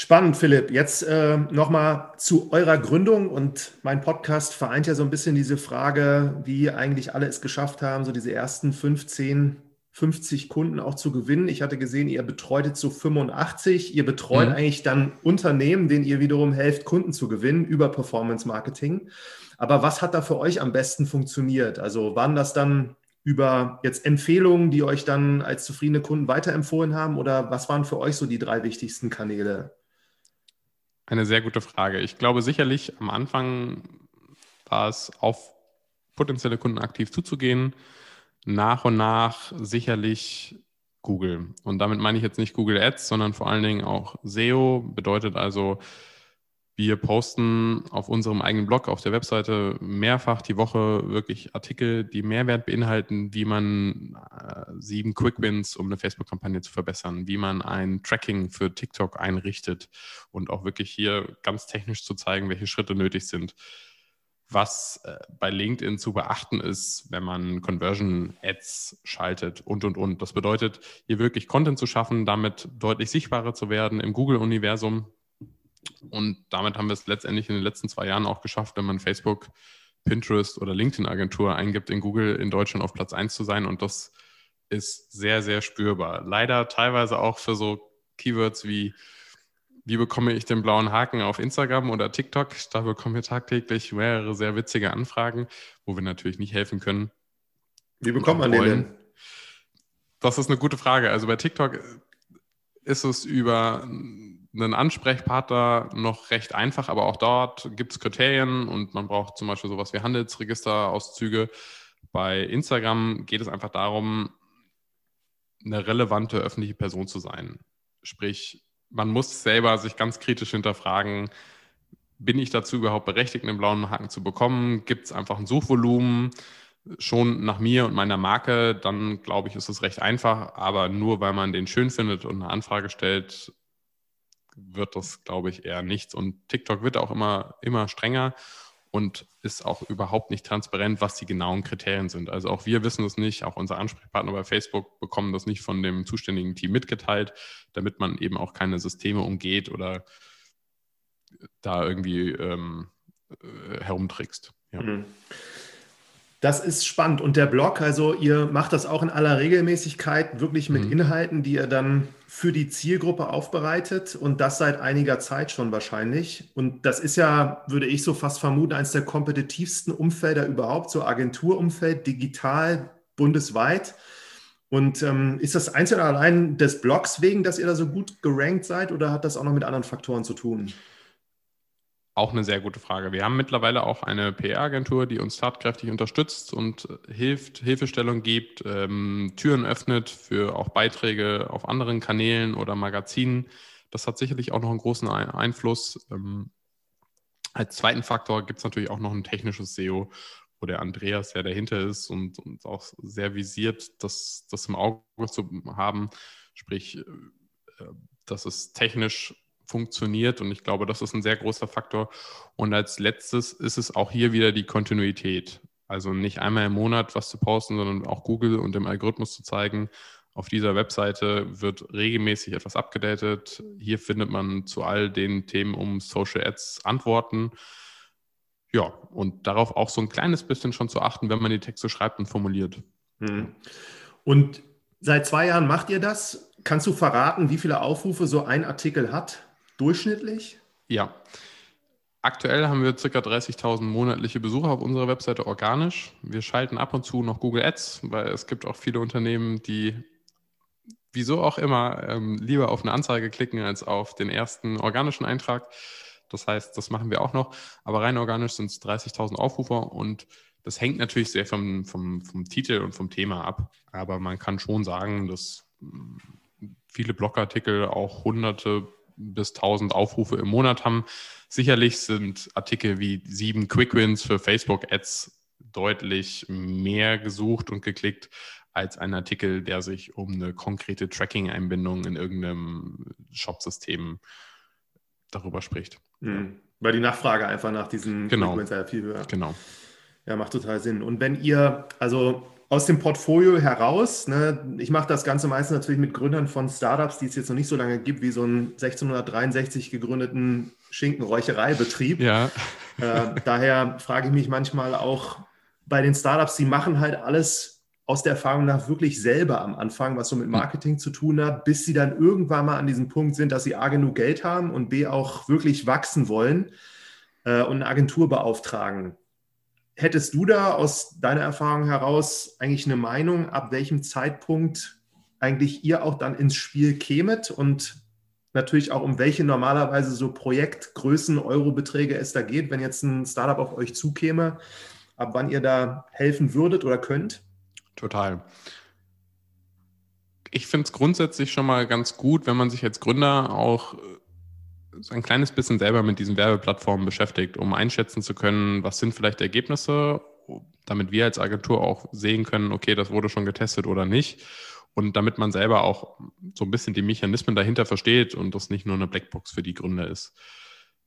Spannend, Philipp. Jetzt äh, nochmal zu eurer Gründung und mein Podcast vereint ja so ein bisschen diese Frage, wie eigentlich alle es geschafft haben, so diese ersten 15 50 Kunden auch zu gewinnen. Ich hatte gesehen, ihr betreut jetzt so 85. Ihr betreut mhm. eigentlich dann Unternehmen, denen ihr wiederum helft, Kunden zu gewinnen über Performance Marketing. Aber was hat da für euch am besten funktioniert? Also waren das dann über jetzt Empfehlungen, die euch dann als zufriedene Kunden weiterempfohlen haben? Oder was waren für euch so die drei wichtigsten Kanäle? Eine sehr gute Frage. Ich glaube sicherlich am Anfang war es auf potenzielle Kunden aktiv zuzugehen. Nach und nach sicherlich Google. Und damit meine ich jetzt nicht Google Ads, sondern vor allen Dingen auch SEO. Bedeutet also wir posten auf unserem eigenen Blog, auf der Webseite mehrfach die Woche wirklich Artikel, die Mehrwert beinhalten, wie man äh, sieben Quick Wins, um eine Facebook-Kampagne zu verbessern, wie man ein Tracking für TikTok einrichtet und auch wirklich hier ganz technisch zu zeigen, welche Schritte nötig sind. Was äh, bei LinkedIn zu beachten ist, wenn man Conversion Ads schaltet und, und, und. Das bedeutet, hier wirklich Content zu schaffen, damit deutlich sichtbarer zu werden im Google-Universum, und damit haben wir es letztendlich in den letzten zwei Jahren auch geschafft, wenn man Facebook, Pinterest oder LinkedIn-Agentur eingibt, in Google in Deutschland auf Platz 1 zu sein. Und das ist sehr, sehr spürbar. Leider teilweise auch für so Keywords wie wie bekomme ich den blauen Haken auf Instagram oder TikTok? Da bekommen wir tagtäglich mehrere sehr witzige Anfragen, wo wir natürlich nicht helfen können. Wie bekommt man den denn? Das ist eine gute Frage. Also bei TikTok ist es über einen Ansprechpartner noch recht einfach, aber auch dort gibt es Kriterien und man braucht zum Beispiel sowas wie Handelsregisterauszüge. Bei Instagram geht es einfach darum, eine relevante öffentliche Person zu sein. Sprich, man muss selber sich ganz kritisch hinterfragen, bin ich dazu überhaupt berechtigt, einen blauen Haken zu bekommen? Gibt es einfach ein Suchvolumen? Schon nach mir und meiner Marke, dann glaube ich, ist es recht einfach. Aber nur weil man den schön findet und eine Anfrage stellt, wird das, glaube ich, eher nichts. Und TikTok wird auch immer, immer strenger und ist auch überhaupt nicht transparent, was die genauen Kriterien sind. Also auch wir wissen es nicht, auch unsere Ansprechpartner bei Facebook bekommen das nicht von dem zuständigen Team mitgeteilt, damit man eben auch keine Systeme umgeht oder da irgendwie ähm, äh, herumtrickst. Ja. Mhm. Das ist spannend. Und der Blog, also ihr macht das auch in aller Regelmäßigkeit, wirklich mit mhm. Inhalten, die ihr dann für die Zielgruppe aufbereitet und das seit einiger Zeit schon wahrscheinlich. Und das ist ja, würde ich so fast vermuten, eines der kompetitivsten Umfelder überhaupt, so Agenturumfeld, digital, bundesweit. Und ähm, ist das einzig und allein des Blogs wegen, dass ihr da so gut gerankt seid oder hat das auch noch mit anderen Faktoren zu tun? Auch eine sehr gute Frage. Wir haben mittlerweile auch eine PR-Agentur, die uns tatkräftig unterstützt und hilft, Hilfestellung gibt, ähm, Türen öffnet für auch Beiträge auf anderen Kanälen oder Magazinen. Das hat sicherlich auch noch einen großen Einfluss. Ähm, als zweiten Faktor gibt es natürlich auch noch ein technisches SEO, wo der Andreas ja dahinter ist und, und auch sehr visiert, das, das im Auge zu haben. Sprich, äh, dass es technisch funktioniert. Und ich glaube, das ist ein sehr großer Faktor. Und als letztes ist es auch hier wieder die Kontinuität. Also nicht einmal im Monat was zu posten, sondern auch Google und dem Algorithmus zu zeigen, auf dieser Webseite wird regelmäßig etwas abgedatet. Hier findet man zu all den Themen um Social Ads Antworten. Ja, und darauf auch so ein kleines bisschen schon zu achten, wenn man die Texte schreibt und formuliert. Hm. Und seit zwei Jahren macht ihr das. Kannst du verraten, wie viele Aufrufe so ein Artikel hat? Durchschnittlich? Ja. Aktuell haben wir ca. 30.000 monatliche Besucher auf unserer Webseite organisch. Wir schalten ab und zu noch Google Ads, weil es gibt auch viele Unternehmen, die wieso auch immer ähm, lieber auf eine Anzeige klicken als auf den ersten organischen Eintrag. Das heißt, das machen wir auch noch. Aber rein organisch sind es 30.000 Aufrufer und das hängt natürlich sehr vom, vom, vom Titel und vom Thema ab. Aber man kann schon sagen, dass hm, viele Blogartikel auch hunderte bis 1000 Aufrufe im Monat haben. Sicherlich sind Artikel wie sieben Quick Wins für Facebook Ads deutlich mehr gesucht und geklickt als ein Artikel, der sich um eine konkrete Tracking-Einbindung in irgendeinem Shop-System darüber spricht. Mhm. Weil die Nachfrage einfach nach diesen genau. Quick Wins ja viel höher. Genau. Ja, macht total Sinn. Und wenn ihr, also aus dem Portfolio heraus. Ne? Ich mache das Ganze meistens natürlich mit Gründern von Startups, die es jetzt noch nicht so lange gibt, wie so einen 1663 gegründeten Schinkenräuchereibetrieb. Ja. Äh, daher frage ich mich manchmal auch bei den Startups, die machen halt alles aus der Erfahrung nach wirklich selber am Anfang, was so mit Marketing zu tun hat, bis sie dann irgendwann mal an diesem Punkt sind, dass sie A genug Geld haben und B auch wirklich wachsen wollen äh, und eine Agentur beauftragen. Hättest du da aus deiner Erfahrung heraus eigentlich eine Meinung, ab welchem Zeitpunkt eigentlich ihr auch dann ins Spiel kämet und natürlich auch um welche normalerweise so Projektgrößen, Eurobeträge es da geht, wenn jetzt ein Startup auf euch zukäme, ab wann ihr da helfen würdet oder könnt? Total. Ich finde es grundsätzlich schon mal ganz gut, wenn man sich als Gründer auch äh, so ein kleines bisschen selber mit diesen Werbeplattformen beschäftigt, um einschätzen zu können, was sind vielleicht Ergebnisse, damit wir als Agentur auch sehen können, okay, das wurde schon getestet oder nicht. Und damit man selber auch so ein bisschen die Mechanismen dahinter versteht und das nicht nur eine Blackbox für die Gründer ist.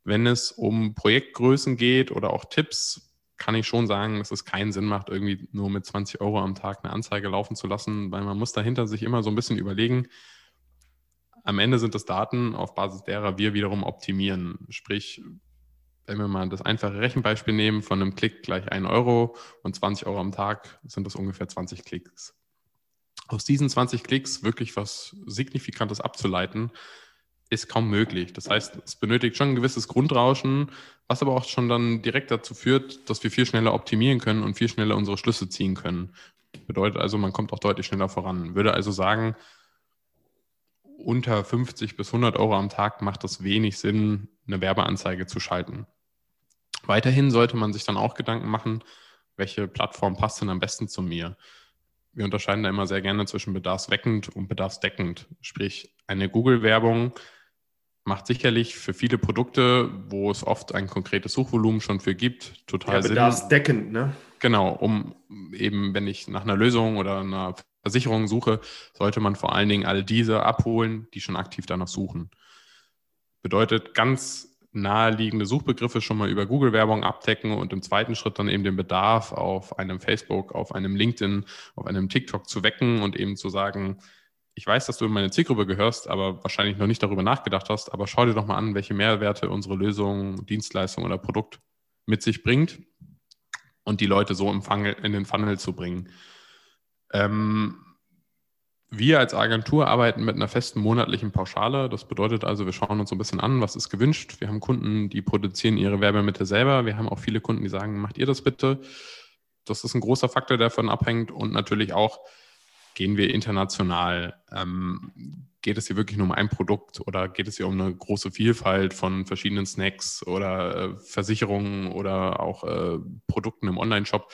Wenn es um Projektgrößen geht oder auch Tipps, kann ich schon sagen, dass es keinen Sinn macht, irgendwie nur mit 20 Euro am Tag eine Anzeige laufen zu lassen, weil man muss dahinter sich immer so ein bisschen überlegen, am Ende sind es Daten, auf Basis derer wir wiederum optimieren. Sprich, wenn wir mal das einfache Rechenbeispiel nehmen, von einem Klick gleich 1 Euro und 20 Euro am Tag sind das ungefähr 20 Klicks. Aus diesen 20 Klicks wirklich was Signifikantes abzuleiten, ist kaum möglich. Das heißt, es benötigt schon ein gewisses Grundrauschen, was aber auch schon dann direkt dazu führt, dass wir viel schneller optimieren können und viel schneller unsere Schlüsse ziehen können. Bedeutet also, man kommt auch deutlich schneller voran. Würde also sagen, unter 50 bis 100 Euro am Tag macht es wenig Sinn, eine Werbeanzeige zu schalten. Weiterhin sollte man sich dann auch Gedanken machen, welche Plattform passt denn am besten zu mir. Wir unterscheiden da immer sehr gerne zwischen bedarfsweckend und bedarfsdeckend. Sprich, eine Google-Werbung macht sicherlich für viele Produkte, wo es oft ein konkretes Suchvolumen schon für gibt, total ja, Sinn. Bedarfsdeckend, ne? Genau, um eben, wenn ich nach einer Lösung oder einer Versicherung suche, sollte man vor allen Dingen all diese abholen, die schon aktiv danach suchen. Bedeutet ganz naheliegende Suchbegriffe schon mal über Google-Werbung abdecken und im zweiten Schritt dann eben den Bedarf auf einem Facebook, auf einem LinkedIn, auf einem TikTok zu wecken und eben zu sagen, ich weiß, dass du in meine Zielgruppe gehörst, aber wahrscheinlich noch nicht darüber nachgedacht hast, aber schau dir doch mal an, welche Mehrwerte unsere Lösung, Dienstleistung oder Produkt mit sich bringt und die Leute so in den Funnel zu bringen. Ähm, wir als Agentur arbeiten mit einer festen monatlichen Pauschale. Das bedeutet also, wir schauen uns so ein bisschen an, was ist gewünscht. Wir haben Kunden, die produzieren ihre Werbemittel selber. Wir haben auch viele Kunden, die sagen, macht ihr das bitte. Das ist ein großer Faktor, der davon abhängt. Und natürlich auch, gehen wir international? Ähm, geht es hier wirklich nur um ein Produkt oder geht es hier um eine große Vielfalt von verschiedenen Snacks oder äh, Versicherungen oder auch äh, Produkten im Online-Shop?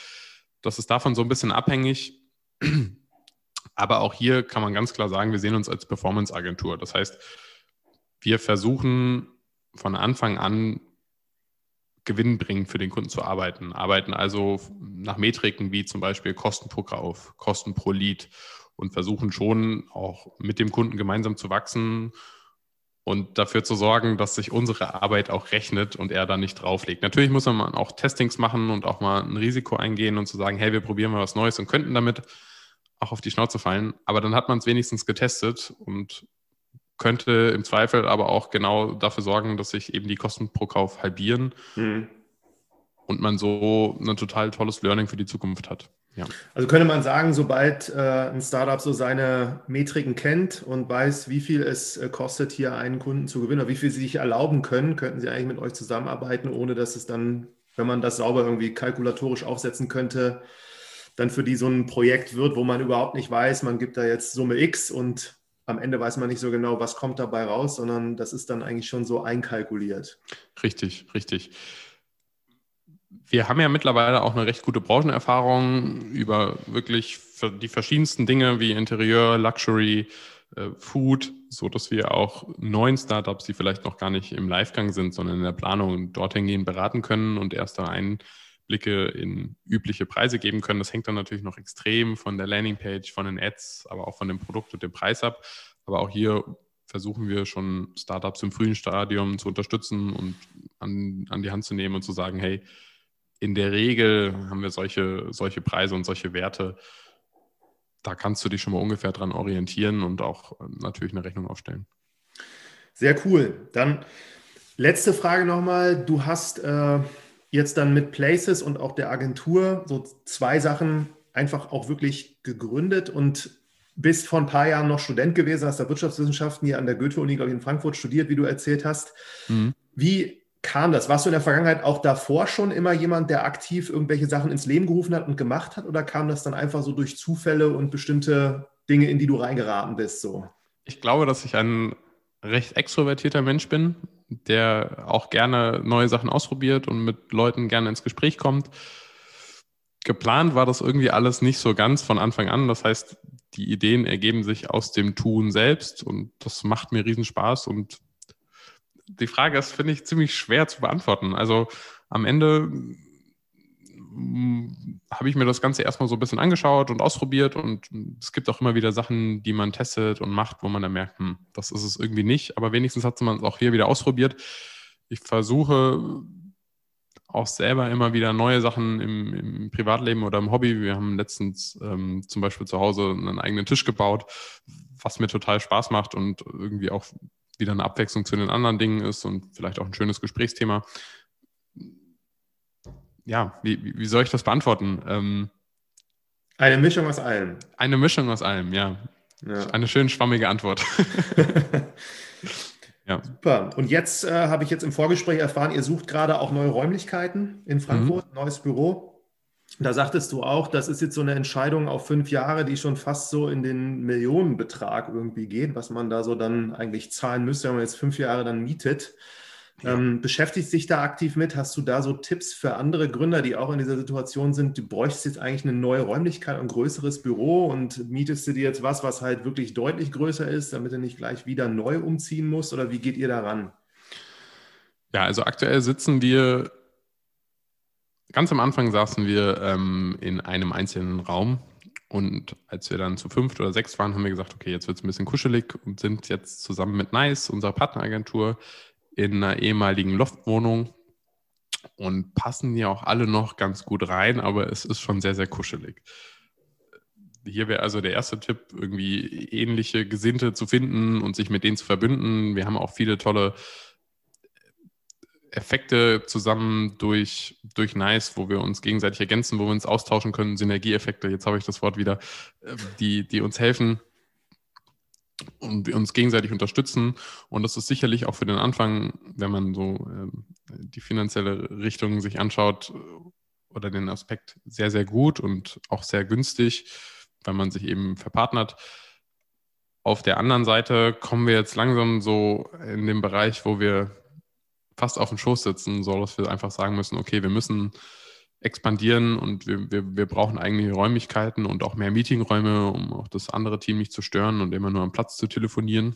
Das ist davon so ein bisschen abhängig. Aber auch hier kann man ganz klar sagen, wir sehen uns als Performance-Agentur. Das heißt, wir versuchen von Anfang an gewinnbringend für den Kunden zu arbeiten. Arbeiten also nach Metriken wie zum Beispiel Kosten pro Kauf, Kosten pro Lead und versuchen schon auch mit dem Kunden gemeinsam zu wachsen und dafür zu sorgen, dass sich unsere Arbeit auch rechnet und er da nicht drauflegt. Natürlich muss man auch Testings machen und auch mal ein Risiko eingehen und zu sagen, hey, wir probieren mal was Neues und könnten damit auch auf die Schnauze fallen. Aber dann hat man es wenigstens getestet und könnte im Zweifel aber auch genau dafür sorgen, dass sich eben die Kosten pro Kauf halbieren mhm. und man so ein total tolles Learning für die Zukunft hat. Ja. Also könnte man sagen, sobald äh, ein Startup so seine Metriken kennt und weiß, wie viel es äh, kostet, hier einen Kunden zu gewinnen oder wie viel sie sich erlauben können, könnten sie eigentlich mit euch zusammenarbeiten, ohne dass es dann, wenn man das sauber irgendwie kalkulatorisch aufsetzen könnte, dann für die so ein Projekt wird, wo man überhaupt nicht weiß, man gibt da jetzt Summe X und am Ende weiß man nicht so genau, was kommt dabei raus, sondern das ist dann eigentlich schon so einkalkuliert. Richtig, richtig. Wir haben ja mittlerweile auch eine recht gute Branchenerfahrung über wirklich die verschiedensten Dinge wie Interieur, Luxury, äh, Food, so dass wir auch neuen Startups, die vielleicht noch gar nicht im Livegang sind, sondern in der Planung dorthin gehen, beraten können und erst da einen Blicke in übliche Preise geben können. Das hängt dann natürlich noch extrem von der Landingpage, von den Ads, aber auch von dem Produkt und dem Preis ab. Aber auch hier versuchen wir schon Startups im frühen Stadium zu unterstützen und an, an die Hand zu nehmen und zu sagen, hey, in der Regel haben wir solche, solche Preise und solche Werte. Da kannst du dich schon mal ungefähr dran orientieren und auch ähm, natürlich eine Rechnung aufstellen. Sehr cool. Dann letzte Frage nochmal. Du hast äh jetzt dann mit Places und auch der Agentur so zwei Sachen einfach auch wirklich gegründet und bist vor ein paar Jahren noch Student gewesen, hast da Wirtschaftswissenschaften hier an der Goethe-Uni, glaube ich, in Frankfurt studiert, wie du erzählt hast. Mhm. Wie kam das? Warst du in der Vergangenheit auch davor schon immer jemand, der aktiv irgendwelche Sachen ins Leben gerufen hat und gemacht hat? Oder kam das dann einfach so durch Zufälle und bestimmte Dinge, in die du reingeraten bist? So? Ich glaube, dass ich ein recht extrovertierter Mensch bin, der auch gerne neue Sachen ausprobiert und mit Leuten gerne ins Gespräch kommt. Geplant war das irgendwie alles nicht so ganz von Anfang an. Das heißt, die Ideen ergeben sich aus dem Tun selbst und das macht mir riesen Spaß und die Frage ist, finde ich, ziemlich schwer zu beantworten. Also am Ende habe ich mir das Ganze erstmal so ein bisschen angeschaut und ausprobiert und es gibt auch immer wieder Sachen, die man testet und macht, wo man dann merkt, hm, das ist es irgendwie nicht, aber wenigstens hat man es auch hier wieder ausprobiert. Ich versuche auch selber immer wieder neue Sachen im, im Privatleben oder im Hobby. Wir haben letztens ähm, zum Beispiel zu Hause einen eigenen Tisch gebaut, was mir total Spaß macht und irgendwie auch wieder eine Abwechslung zu den anderen Dingen ist und vielleicht auch ein schönes Gesprächsthema. Ja, wie, wie soll ich das beantworten? Ähm, eine Mischung aus allem. Eine Mischung aus allem, ja. ja. Eine schön schwammige Antwort. ja. Super. Und jetzt äh, habe ich jetzt im Vorgespräch erfahren, ihr sucht gerade auch neue Räumlichkeiten in Frankfurt, mhm. neues Büro. Da sagtest du auch, das ist jetzt so eine Entscheidung auf fünf Jahre, die schon fast so in den Millionenbetrag irgendwie geht, was man da so dann eigentlich zahlen müsste, wenn man jetzt fünf Jahre dann mietet. Ja. Ähm, beschäftigst dich da aktiv mit? Hast du da so Tipps für andere Gründer, die auch in dieser Situation sind? Du bräuchtest jetzt eigentlich eine neue Räumlichkeit, ein größeres Büro und mietest du dir jetzt was, was halt wirklich deutlich größer ist, damit du nicht gleich wieder neu umziehen musst? Oder wie geht ihr daran? Ja, also aktuell sitzen wir ganz am Anfang saßen wir ähm, in einem einzelnen Raum und als wir dann zu fünft oder sechs waren, haben wir gesagt, okay, jetzt wird es ein bisschen kuschelig und sind jetzt zusammen mit Nice, unserer Partneragentur, in einer ehemaligen Loftwohnung und passen hier auch alle noch ganz gut rein, aber es ist schon sehr, sehr kuschelig. Hier wäre also der erste Tipp, irgendwie ähnliche Gesinnte zu finden und sich mit denen zu verbünden. Wir haben auch viele tolle Effekte zusammen durch, durch Nice, wo wir uns gegenseitig ergänzen, wo wir uns austauschen können, Synergieeffekte, jetzt habe ich das Wort wieder, äh, die, die uns helfen und wir uns gegenseitig unterstützen. Und das ist sicherlich auch für den Anfang, wenn man so äh, die finanzielle Richtung sich anschaut oder den Aspekt sehr, sehr gut und auch sehr günstig, weil man sich eben verpartnert. Auf der anderen Seite kommen wir jetzt langsam so in den Bereich, wo wir fast auf dem Schoß sitzen, so dass wir einfach sagen müssen, okay, wir müssen expandieren und wir, wir, wir brauchen eigene Räumlichkeiten und auch mehr Meetingräume, um auch das andere Team nicht zu stören und immer nur am Platz zu telefonieren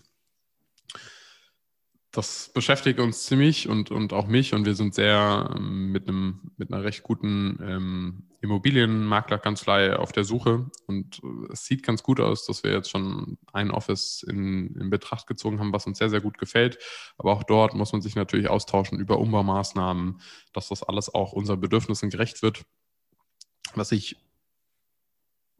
das beschäftigt uns ziemlich und, und auch mich und wir sind sehr ähm, mit, einem, mit einer recht guten ähm, Immobilienmaklerkanzlei auf der Suche und äh, es sieht ganz gut aus, dass wir jetzt schon ein Office in, in Betracht gezogen haben, was uns sehr, sehr gut gefällt. Aber auch dort muss man sich natürlich austauschen über Umbaumaßnahmen, dass das alles auch unseren Bedürfnissen gerecht wird. Was ich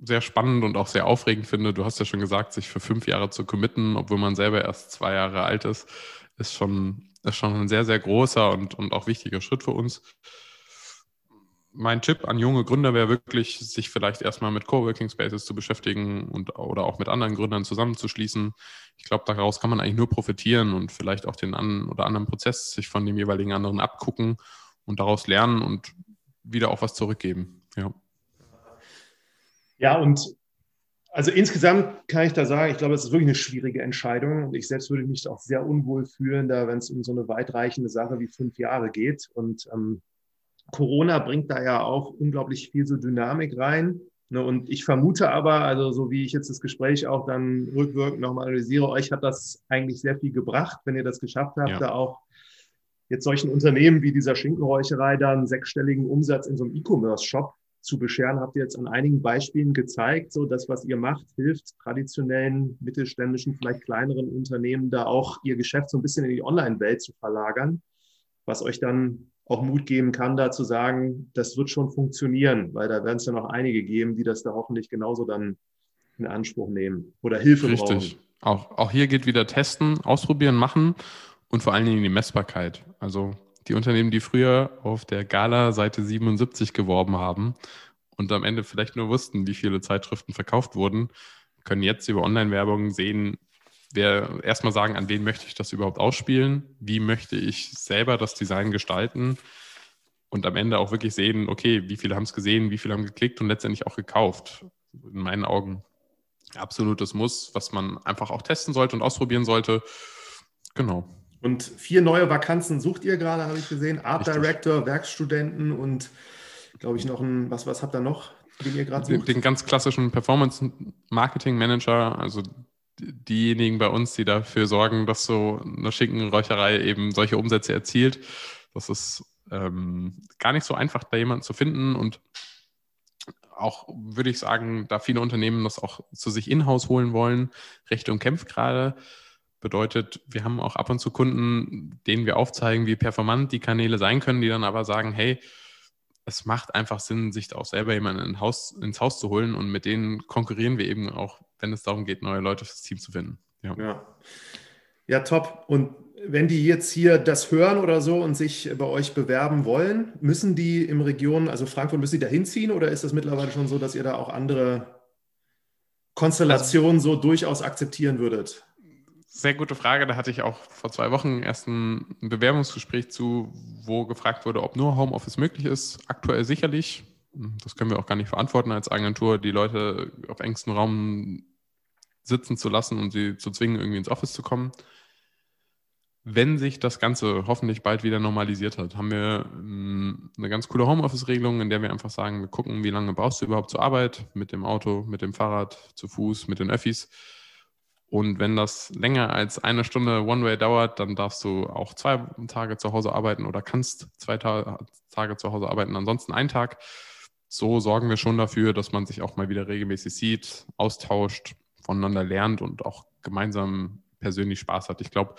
sehr spannend und auch sehr aufregend finde, du hast ja schon gesagt, sich für fünf Jahre zu committen, obwohl man selber erst zwei Jahre alt ist ist schon, ist schon ein sehr, sehr großer und, und auch wichtiger Schritt für uns. Mein Tipp an junge Gründer wäre wirklich, sich vielleicht erstmal mit Coworking Spaces zu beschäftigen und oder auch mit anderen Gründern zusammenzuschließen. Ich glaube, daraus kann man eigentlich nur profitieren und vielleicht auch den einen oder anderen Prozess sich von dem jeweiligen anderen abgucken und daraus lernen und wieder auch was zurückgeben. Ja. Ja, und also insgesamt kann ich da sagen, ich glaube, es ist wirklich eine schwierige Entscheidung und ich selbst würde mich auch sehr unwohl fühlen, da wenn es um so eine weitreichende Sache wie fünf Jahre geht. Und ähm, Corona bringt da ja auch unglaublich viel so Dynamik rein. Ne? Und ich vermute aber, also so wie ich jetzt das Gespräch auch dann rückwirkend nochmal analysiere, euch hat das eigentlich sehr viel gebracht, wenn ihr das geschafft habt, ja. da auch jetzt solchen Unternehmen wie dieser Schinkenräucherei da einen sechsstelligen Umsatz in so einem E-Commerce-Shop zu bescheren, habt ihr jetzt an einigen Beispielen gezeigt. So, das, was ihr macht, hilft traditionellen, mittelständischen, vielleicht kleineren Unternehmen da auch ihr Geschäft so ein bisschen in die Online-Welt zu verlagern, was euch dann auch Mut geben kann, da zu sagen, das wird schon funktionieren, weil da werden es ja noch einige geben, die das da hoffentlich genauso dann in Anspruch nehmen oder Hilfe Richtig. brauchen. Richtig. Auch, auch hier geht wieder testen, ausprobieren, machen und vor allen Dingen die Messbarkeit. Also die Unternehmen, die früher auf der Gala Seite 77 geworben haben und am Ende vielleicht nur wussten, wie viele Zeitschriften verkauft wurden, können jetzt über Online-Werbung sehen, wer erstmal sagen, an wen möchte ich das überhaupt ausspielen, wie möchte ich selber das Design gestalten und am Ende auch wirklich sehen, okay, wie viele haben es gesehen, wie viele haben geklickt und letztendlich auch gekauft. In meinen Augen absolutes Muss, was man einfach auch testen sollte und ausprobieren sollte. Genau. Und vier neue Vakanzen sucht ihr gerade, habe ich gesehen. Art Richtig. Director, Werkstudenten und glaube ich noch ein, was, was habt ihr noch, den ihr gerade sucht? Den, den ganz klassischen Performance Marketing Manager, also diejenigen bei uns, die dafür sorgen, dass so eine Schinkenräucherei eben solche Umsätze erzielt. Das ist ähm, gar nicht so einfach, da jemanden zu finden und auch, würde ich sagen, da viele Unternehmen das auch zu sich in-house holen wollen, Rechte umkämpft gerade. Bedeutet, wir haben auch ab und zu Kunden, denen wir aufzeigen, wie performant die Kanäle sein können, die dann aber sagen, hey, es macht einfach Sinn, sich da auch selber jemanden in Haus, ins Haus zu holen und mit denen konkurrieren wir eben auch, wenn es darum geht, neue Leute fürs Team zu finden. Ja, ja. ja top. Und wenn die jetzt hier das hören oder so und sich bei euch bewerben wollen, müssen die im Region, also Frankfurt, müssen die da hinziehen oder ist das mittlerweile schon so, dass ihr da auch andere Konstellationen so durchaus akzeptieren würdet? Sehr gute Frage. Da hatte ich auch vor zwei Wochen erst ein Bewerbungsgespräch zu, wo gefragt wurde, ob nur Homeoffice möglich ist. Aktuell sicherlich. Das können wir auch gar nicht verantworten als Agentur, die Leute auf engstem Raum sitzen zu lassen und sie zu zwingen, irgendwie ins Office zu kommen. Wenn sich das Ganze hoffentlich bald wieder normalisiert hat, haben wir ähm, eine ganz coole Homeoffice-Regelung, in der wir einfach sagen, wir gucken, wie lange brauchst du überhaupt zur Arbeit, mit dem Auto, mit dem Fahrrad, zu Fuß, mit den Öffis und wenn das länger als eine Stunde One-Way dauert, dann darfst du auch zwei Tage zu Hause arbeiten oder kannst zwei Ta Tage zu Hause arbeiten, ansonsten einen Tag. So sorgen wir schon dafür, dass man sich auch mal wieder regelmäßig sieht, austauscht, voneinander lernt und auch gemeinsam persönlich Spaß hat. Ich glaube,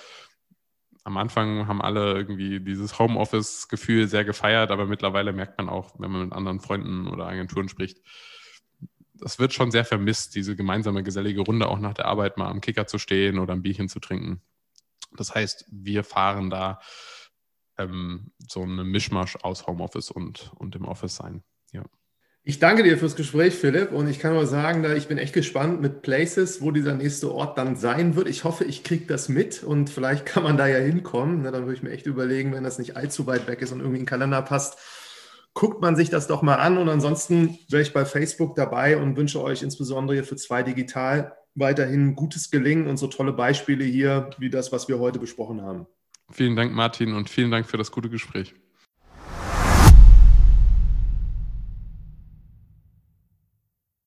am Anfang haben alle irgendwie dieses Homeoffice-Gefühl sehr gefeiert, aber mittlerweile merkt man auch, wenn man mit anderen Freunden oder Agenturen spricht, das wird schon sehr vermisst, diese gemeinsame gesellige Runde auch nach der Arbeit mal am Kicker zu stehen oder ein Bierchen zu trinken. Das heißt, wir fahren da ähm, so eine Mischmasch aus Homeoffice und, und im Office sein. Ja. Ich danke dir fürs Gespräch, Philipp. Und ich kann nur sagen, ich bin echt gespannt mit Places, wo dieser nächste Ort dann sein wird. Ich hoffe, ich kriege das mit und vielleicht kann man da ja hinkommen. dann würde ich mir echt überlegen, wenn das nicht allzu weit weg ist und irgendwie ein Kalender passt, guckt man sich das doch mal an. Und ansonsten wäre ich bei Facebook dabei und wünsche euch insbesondere für zwei Digital weiterhin gutes Gelingen und so tolle Beispiele hier wie das, was wir heute besprochen haben. Vielen Dank, Martin, und vielen Dank für das gute Gespräch.